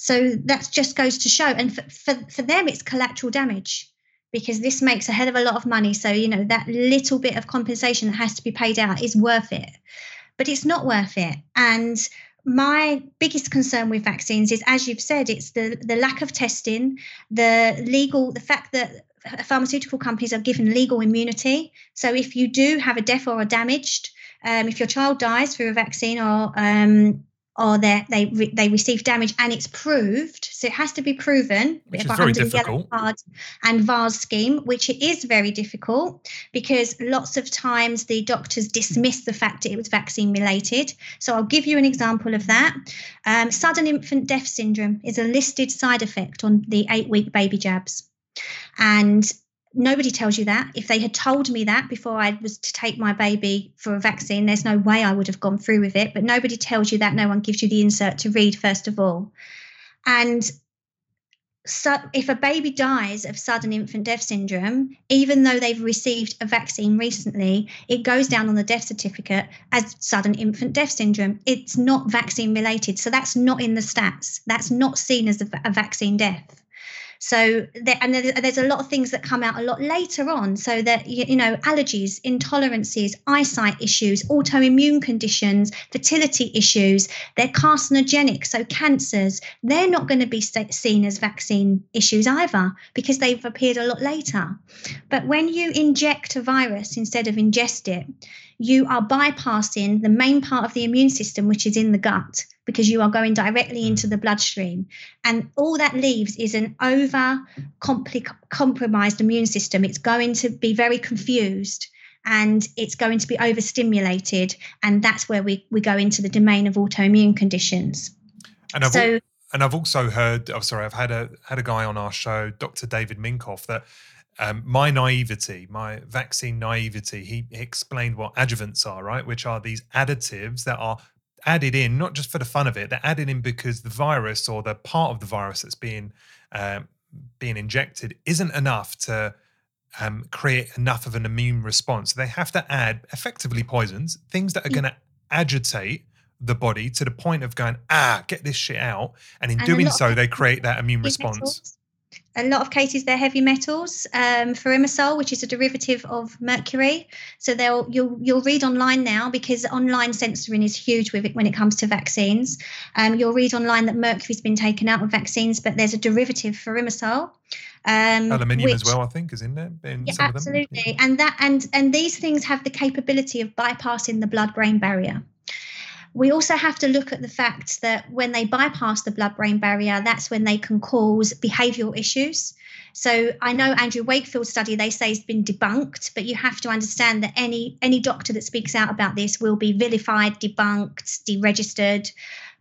so that just goes to show. And for, for, for them, it's collateral damage because this makes a hell of a lot of money. So, you know, that little bit of compensation that has to be paid out is worth it. But it's not worth it. And my biggest concern with vaccines is, as you've said, it's the the lack of testing, the legal, the fact that pharmaceutical companies are given legal immunity. So if you do have a death or a damaged, um, if your child dies through a vaccine or um, or they they they receive damage and it's proved, so it has to be proven which is very difficult. Card and VAERS scheme, which it is very difficult because lots of times the doctors dismiss the fact that it was vaccine related. So I'll give you an example of that. Um, sudden infant death syndrome is a listed side effect on the eight week baby jabs. And nobody tells you that. If they had told me that before I was to take my baby for a vaccine, there's no way I would have gone through with it. But nobody tells you that. No one gives you the insert to read, first of all. And so if a baby dies of sudden infant death syndrome, even though they've received a vaccine recently, it goes down on the death certificate as sudden infant death syndrome. It's not vaccine related. So that's not in the stats. That's not seen as a, a vaccine death. So there, and there's a lot of things that come out a lot later on. So that you know allergies, intolerances, eyesight issues, autoimmune conditions, fertility issues. They're carcinogenic, so cancers. They're not going to be seen as vaccine issues either because they've appeared a lot later. But when you inject a virus instead of ingest it, you are bypassing the main part of the immune system, which is in the gut because you are going directly into the bloodstream. And all that leaves is an over compromised immune system. It's going to be very confused and it's going to be overstimulated. And that's where we, we go into the domain of autoimmune conditions. And I've, so, al- and I've also heard, I'm oh, sorry, I've had a had a guy on our show, Dr. David Minkoff, that um, my naivety, my vaccine naivety, he explained what adjuvants are, right? Which are these additives that are added in not just for the fun of it they're added in because the virus or the part of the virus that's being um, being injected isn't enough to um, create enough of an immune response. They have to add effectively poisons things that are going to agitate the body to the point of going ah get this shit out. And in and doing so they create that immune response a lot of cases they're heavy metals um, thimerosal which is a derivative of mercury. So they'll you'll you'll read online now because online censoring is huge with it when it comes to vaccines. Um, you'll read online that mercury's been taken out of vaccines but there's a derivative thimerosal um, aluminium which, as well i think is in there in yeah, absolutely. Yeah. and that and and these things have the capability of bypassing the blood brain barrier we also have to look at the fact that when they bypass the blood brain barrier, that's when they can cause behavioral issues. So I know Andrew Wakefield's study they say has been debunked, but you have to understand that any any doctor that speaks out about this will be vilified, debunked, deregistered.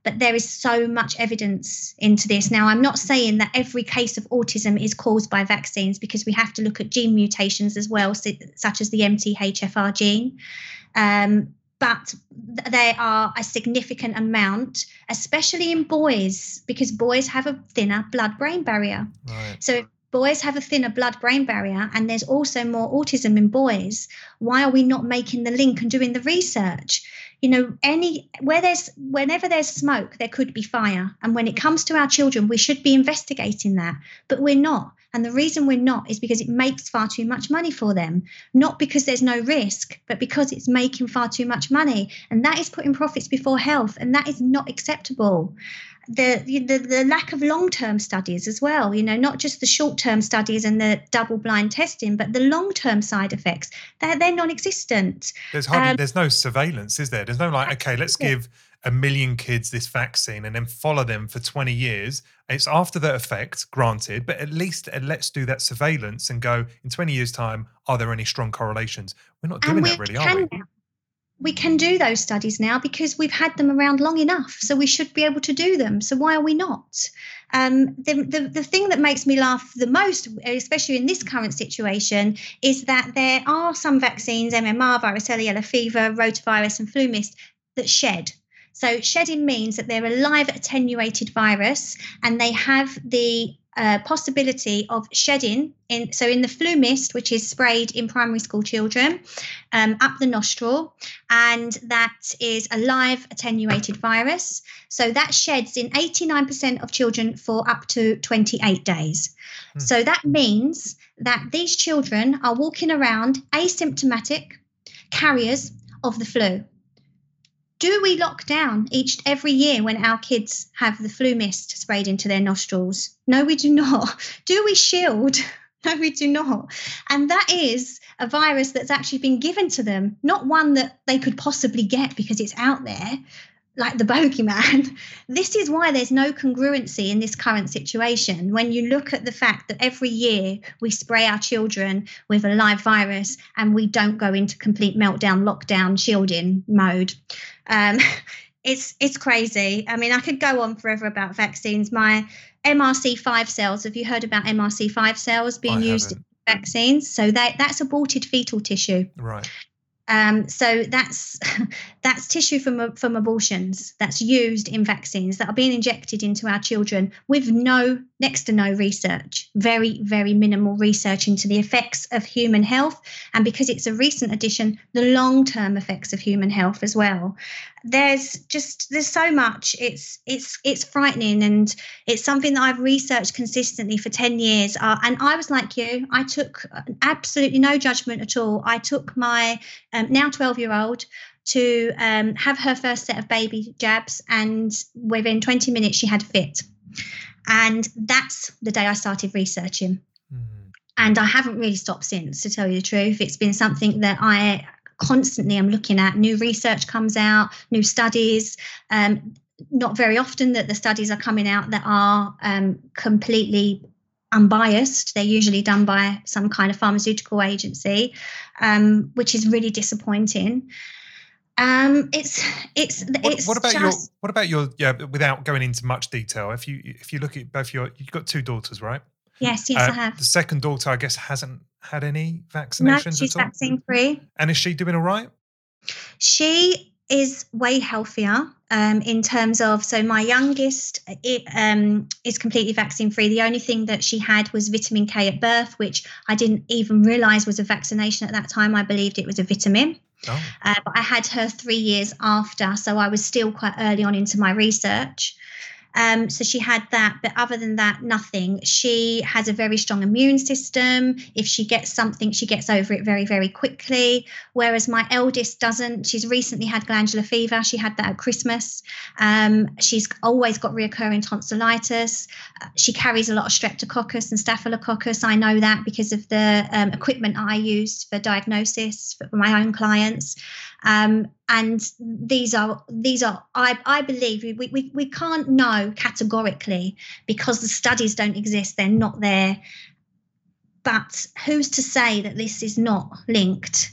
But there is so much evidence into this. Now, I'm not saying that every case of autism is caused by vaccines because we have to look at gene mutations as well, such as the MTHFR gene. Um, but they are a significant amount, especially in boys, because boys have a thinner blood brain barrier. Right. So boys have a thinner blood brain barrier and there's also more autism in boys why are we not making the link and doing the research you know any where there's whenever there's smoke there could be fire and when it comes to our children we should be investigating that but we're not and the reason we're not is because it makes far too much money for them, not because there's no risk, but because it's making far too much money. And that is putting profits before health, and that is not acceptable. The, the, the lack of long term studies as well, you know, not just the short term studies and the double blind testing, but the long term side effects, they're, they're non existent. There's hardly, um, there's no surveillance, is there? There's no like, okay, let's give a million kids this vaccine and then follow them for 20 years. It's after the effect, granted, but at least uh, let's do that surveillance and go in 20 years' time, are there any strong correlations? We're not doing that really, are we? We can do those studies now because we've had them around long enough. So we should be able to do them. So why are we not? Um, the, the, the thing that makes me laugh the most, especially in this current situation, is that there are some vaccines, MMR, varicella yellow fever, rotavirus, and FluMist, that shed. So shedding means that they're a live attenuated virus and they have the uh, possibility of shedding in so in the FluMist which is sprayed in primary school children um, up the nostril and that is a live attenuated virus. So that sheds in 89% of children for up to 28 days. Hmm. so that means that these children are walking around asymptomatic carriers of the flu do we lock down each every year when our kids have the FluMist sprayed into their nostrils? No, we do not. Do we shield? No, we do not. And that is a virus that's actually been given to them, not one that they could possibly get because it's out there, like the bogeyman. This is why there's no congruency in this current situation. When you look at the fact that every year we spray our children with a live virus and we don't go into complete meltdown, lockdown, shielding mode. Um, it's it's crazy. I mean, I could go on forever about vaccines. My MRC5 cells. Have you heard about MRC5 cells being used in vaccines? So that that's aborted fetal tissue. Right. Um, so that's that's tissue from from abortions that's used in vaccines that are being injected into our children with no next to no research, very very minimal research into the effects of human health, and because it's a recent addition, the long term effects of human health as well. There's just there's so much. It's it's it's frightening, and it's something that I've researched consistently for ten years. Uh, and I was like you, I took absolutely no judgment at all. I took my um, now 12 year old to um, have her first set of baby jabs, and within 20 minutes, she had a fit. And that's the day I started researching. Mm. And I haven't really stopped since, to tell you the truth. It's been something that I constantly am looking at. New research comes out, new studies. Um, not very often that the studies are coming out that are um, completely unbiased. They're usually done by some kind of pharmaceutical agency, um, which is really disappointing. Um, it's it's What, it's what about just, your what about your yeah without going into much detail if you if you look at both your you've got two daughters right yes yes Uh, I have. the second daughter I guess hasn't had any vaccinations. No, she's at all vaccine free. and is she doing all right She is way healthier um, in terms of. So my youngest it, um, is completely vaccine free. The only thing that she had was vitamin K at birth, which I didn't even realise was a vaccination at that time. I believed it was a vitamin. Oh Uh, but I had her three years after, so I was still quite early on into my research. Um, so she had that, but other than that, nothing. She has a very strong immune system. If she gets something, she gets over it very, very quickly. Whereas my eldest doesn't. She's recently had glandular fever. She had that at Christmas. Um, she's always got reoccurring tonsillitis. Uh, She carries a lot of streptococcus and staphylococcus. I know that because of the um, equipment I used for diagnosis for my own clients. Um, and these are these are I, I believe we, we, we can't know categorically because the studies don't exist. They're not there. But who's to say that this is not linked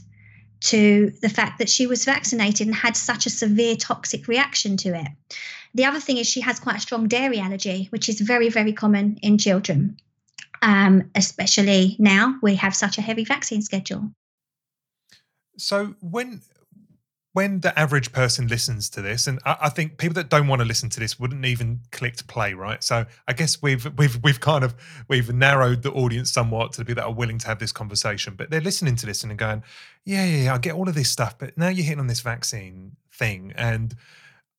to the fact that she was vaccinated and had such a severe toxic reaction to it? The other thing is she has quite a strong dairy allergy which is very very common in children. Um, especially now we have such a heavy vaccine schedule. So when when the average person listens to this, and I, I think people that don't want to listen to this wouldn't even click to play, right? So I guess we've we've we've kind of we've narrowed the audience somewhat to the people that are willing to have this conversation. But they're listening to this and going, yeah, yeah, yeah, I get all of this stuff, but now you're hitting on this vaccine thing, and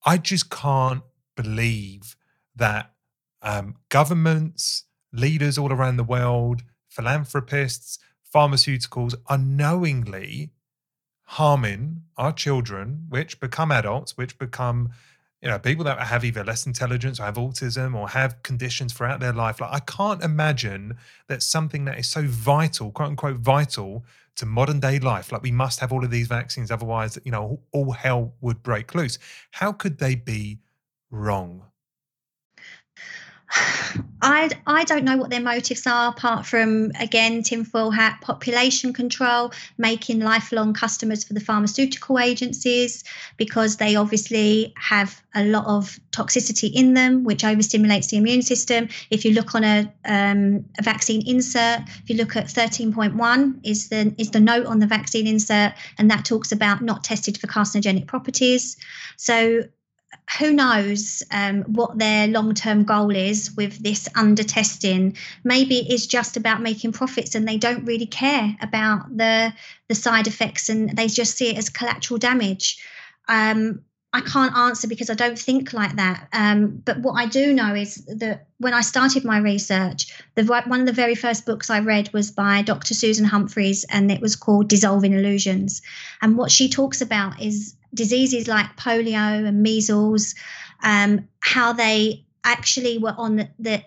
I just can't believe that um, governments, leaders all around the world, philanthropists, pharmaceuticals are knowingly harming our children, which become adults, which become you know people that have either less intelligence or have autism or have conditions throughout their life. Like I can't imagine that something that is so vital, quote unquote, vital to modern day life, like we must have all of these vaccines, otherwise, you know, all hell would break loose. How could they be wrong? I, I don't know what their motives are apart from again tinfoil hat population control making lifelong customers for the pharmaceutical agencies because they obviously have a lot of toxicity in them which overstimulates the immune system. If you look on a, um, a vaccine insert if you look at 13.1 is the is the note on the vaccine insert and that talks about not tested for carcinogenic properties. So who knows um, what their long term goal is with this under testing? Maybe it's just about making profits and they don't really care about the the side effects and they just see it as collateral damage. Um, I can't answer because I don't think like that. Um, but what I do know is that when I started my research, the one of the very first books I read was by Dr. Susan Humphries, and it was called Dissolving Illusions. And what she talks about is diseases like polio and measles, um, how they actually were on the, the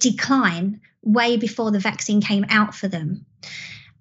decline way before the vaccine came out for them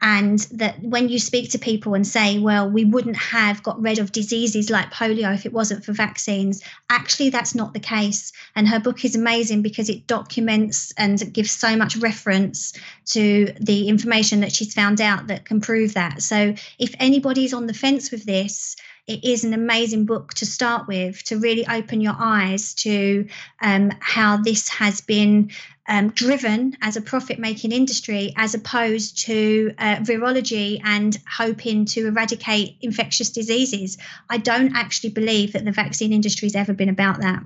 and that when you speak to people and say well we wouldn't have got rid of diseases like polio if it wasn't for vaccines actually that's not the case. And her book is amazing because it documents and gives so much reference to the information that she's found out that can prove that. So if anybody's on the fence with this it is an amazing book to start with to really open your eyes to um, how this has been um, driven as a profit making industry as opposed to uh, virology and hoping to eradicate infectious diseases. I don't actually believe that the vaccine industry has ever been about that.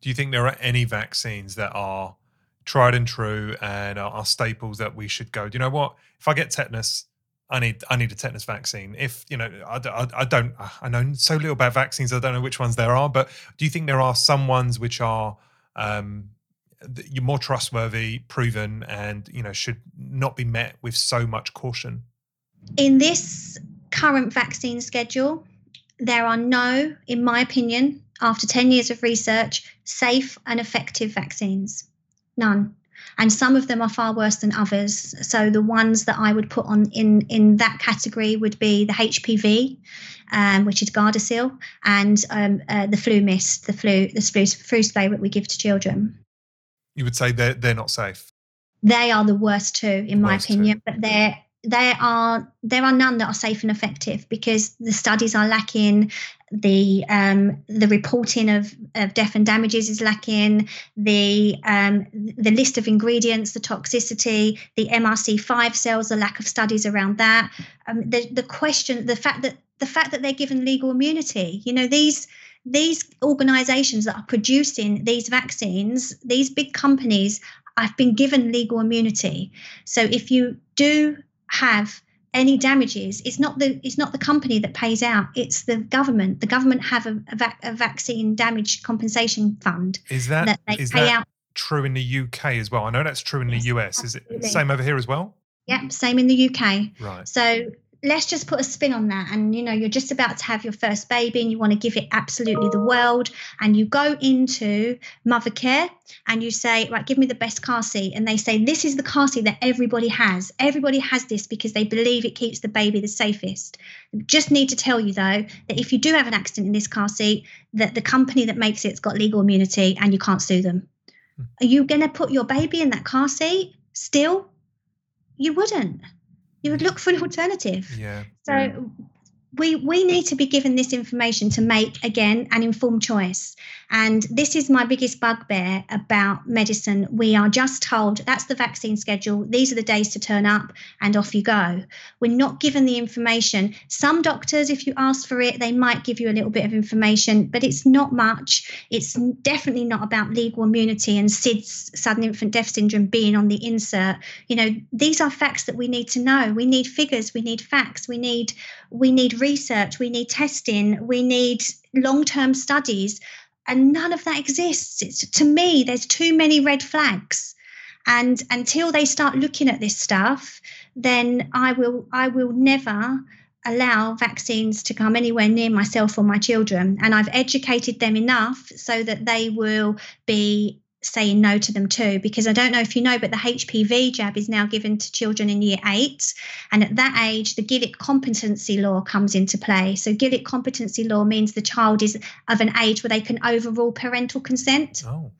Do you think there are any vaccines that are tried and true and are, staples that we should go? Do you know what? If I get tetanus, I need I need a tetanus vaccine. If you know, I, I, I, don't I know so little about vaccines. I don't know which ones there are. But do you think there are some ones which are um, you're more trustworthy, proven, and you know should not be met with so much caution. In this current vaccine schedule, there are no, in my opinion, after 10 years of research, safe and effective vaccines. None. And some of them are far worse than others. So the ones that I would put on in, in that category would be the HPV, um, which is Gardasil, and um, uh, the FluMist, the flu, the flu, flu spray that we give to children you would say they're they're not safe. They are the worst too, in my opinion. Two. But there there are there are none that are safe and effective because the studies are lacking. The um, the reporting of, of death and damages is lacking. The um, the list of ingredients, the toxicity, the MRC5 cells, the lack of studies around that. Um, the the question, the fact that the fact that they're given legal immunity. You know these these organizations that are producing these vaccines, these big companies, have been given legal immunity. So if you do have any damages, it's not the it's not the company that pays out; it's the government. The government have a, a, vac, a vaccine damage compensation fund. Is that, that they is pay that out. true in the UK as well? I know that's true in yes, the US. Absolutely. Is it same over here as well? yep same in the UK. Right. So let's just put a spin on that. And you know you're just about to have your first baby and you want to give it absolutely the world. And you go into Mothercare and you say right give me the best car seat. And they say this is the car seat that everybody has. Everybody has this because they believe it keeps the baby the safest. Just need to tell you though that if you do have an accident in this car seat that the company that makes it's got legal immunity and you can't sue them. Hmm. are you going to put your baby in that car seat still? You wouldn't you would look for an alternative. Yeah. So yeah. we we need to be given this information to make again an informed choice. And this is my biggest bugbear about medicine. We are just told that's the vaccine schedule, these are the days to turn up, and off you go. We're not given the information. Some doctors, if you ask for it, they might give you a little bit of information, but it's not much. It's definitely not about legal immunity and SIDS, sudden infant death syndrome, being on the insert. You know, these are facts that we need to know. We need figures, we need facts, we need we need research, we need testing, we need long-term studies and none of that exists. It's, to me there's too many red flags. And until they start looking at this stuff then i will i will never allow vaccines to come anywhere near myself or my children. And i've educated them enough so that they will be saying no to them too because i don't know if you know but the hpv jab is now given to children in year eight and at that age the gillick competency law comes into play so gillick competency law means the child is of an age where they can overrule parental consent oh.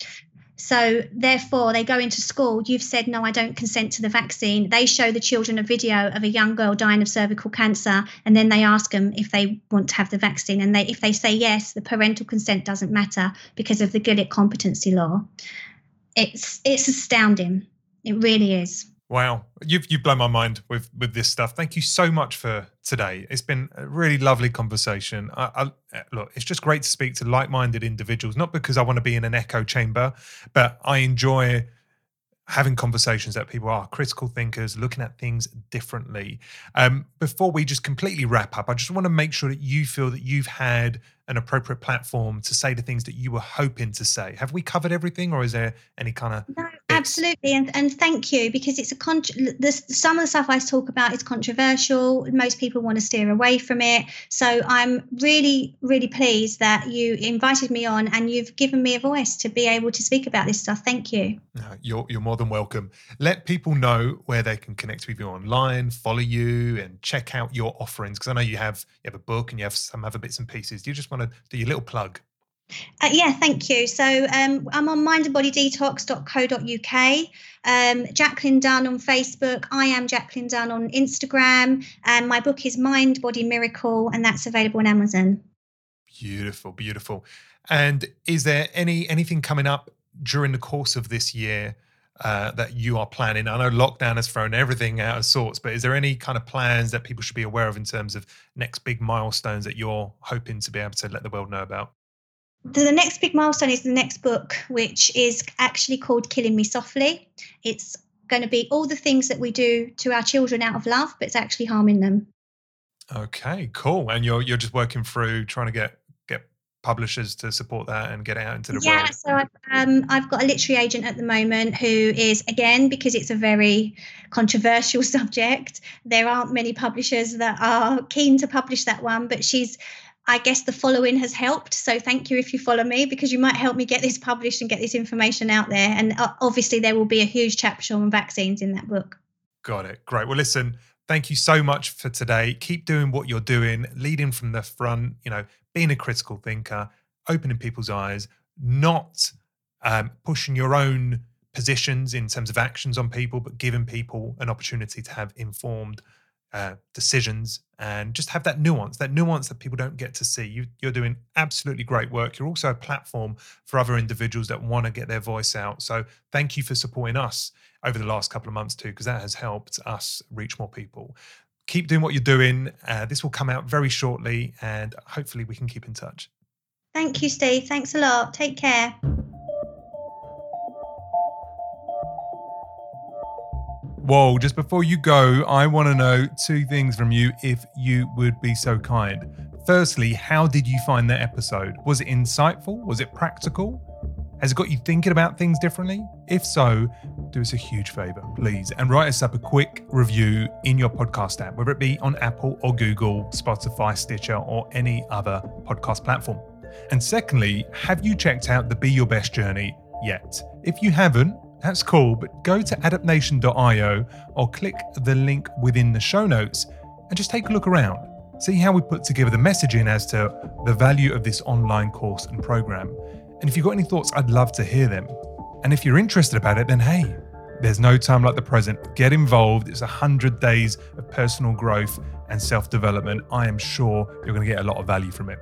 So, therefore, they go into school. You've said, No, I don't consent to the vaccine. They show the children a video of a young girl dying of cervical cancer, and then they ask them if they want to have the vaccine. And they, if they say yes, the parental consent doesn't matter because of the Gillick competency law. It's, it's astounding. It really is. Wow, you've you've blown my mind with with this stuff. Thank you so much for today. It's been a really lovely conversation. I, I, look, it's just great to speak to like-minded individuals. Not because I want to be in an echo chamber, but I enjoy having conversations that people are critical thinkers, looking at things differently. Um, before we just completely wrap up, I just want to make sure that you feel that you've had an appropriate platform to say the things that you were hoping to say. Have we covered everything, or is there any kind of? No, absolutely, and and thank you because it's a con. This, some of the stuff I talk about is controversial. Most people want to steer away from it. So I'm really, really pleased that you invited me on and you've given me a voice to be able to speak about this stuff. Thank you. you're you're more than welcome. Let people know where they can connect with you online, follow you, and check out your offerings because I know you have you have a book and you have some other bits and pieces. Do you just want to do your little plug? Uh, yeah, thank you. So um, I'm on mindandbodydetox.co.uk, um, Jacqueline Dunn on Facebook. I am Jacqueline Dunn on Instagram, and my book is Mind Body Miracle, and that's available on Amazon. Beautiful, beautiful. And is there any anything coming up during the course of this year uh, that you are planning? I know lockdown has thrown everything out of sorts, but is there any kind of plans that people should be aware of in terms of next big milestones that you're hoping to be able to let the world know about? The next big milestone is the next book, which is actually called Killing Me Softly. It's going to be all the things that we do to our children out of love, but it's actually harming them. Okay, cool. And you're you're just working through trying to get publishers to support that and get it out into the yeah, world? Yeah, so I've, um, I've got a literary agent at the moment who is, again, because it's a very controversial subject, there aren't many publishers that are keen to publish that one, but she's I guess the following has helped. So thank you if you follow me because you might help me get this published and get this information out there. And uh, obviously, there will be a huge chapter on vaccines in that book. Got it. Great. Well, listen, thank you so much for today. Keep doing what you're doing, leading from the front, you know, being a critical thinker, opening people's eyes, not um, pushing your own positions in terms of actions on people, but giving people an opportunity to have informed uh, decisions and just have that nuance, that nuance that people don't get to see. You, you're doing absolutely great work. You're also a platform for other individuals that want to get their voice out. So thank you for supporting us over the last couple of months too, because that has helped us reach more people keep doing what you're doing. Uh, this will come out very shortly, and hopefully, we can keep in touch. Thank you, Steve. Thanks a lot. Take care. Whoa, just before you go, I want to know two things from you if you would be so kind. Firstly, how did you find the episode? Was it insightful? Was it practical? Has it got you thinking about things differently? If so, do us a huge favor, please, and write us up a quick review in your podcast app, whether it be on Apple or Google, Spotify, Stitcher, or any other podcast platform. And secondly, have you checked out the Be Your Best journey yet? If you haven't, that's cool, but go to adaptnation.io or click the link within the show notes and just take a look around. See how we put together the messaging as to the value of this online course and program. And if you've got any thoughts, I'd love to hear them. And if you're interested about it, then hey, there's no time like the present. Get involved. It's 100 days of personal growth and self development. I am sure you're going to get a lot of value from it.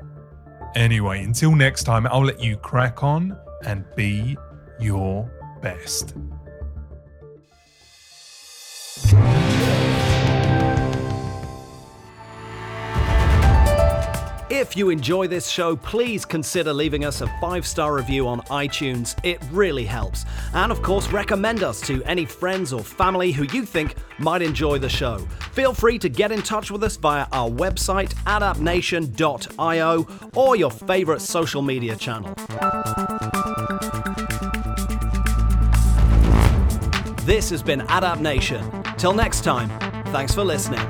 Anyway, until next time, I'll let you crack on and be your best. If you enjoy this show, please consider leaving us a five star review on iTunes. It really helps. And of course, recommend us to any friends or family who you think might enjoy the show. Feel free to get in touch with us via our website, adaptnation.io, or your favorite social media channel. This has been Adapt Nation. Till next time, thanks for listening.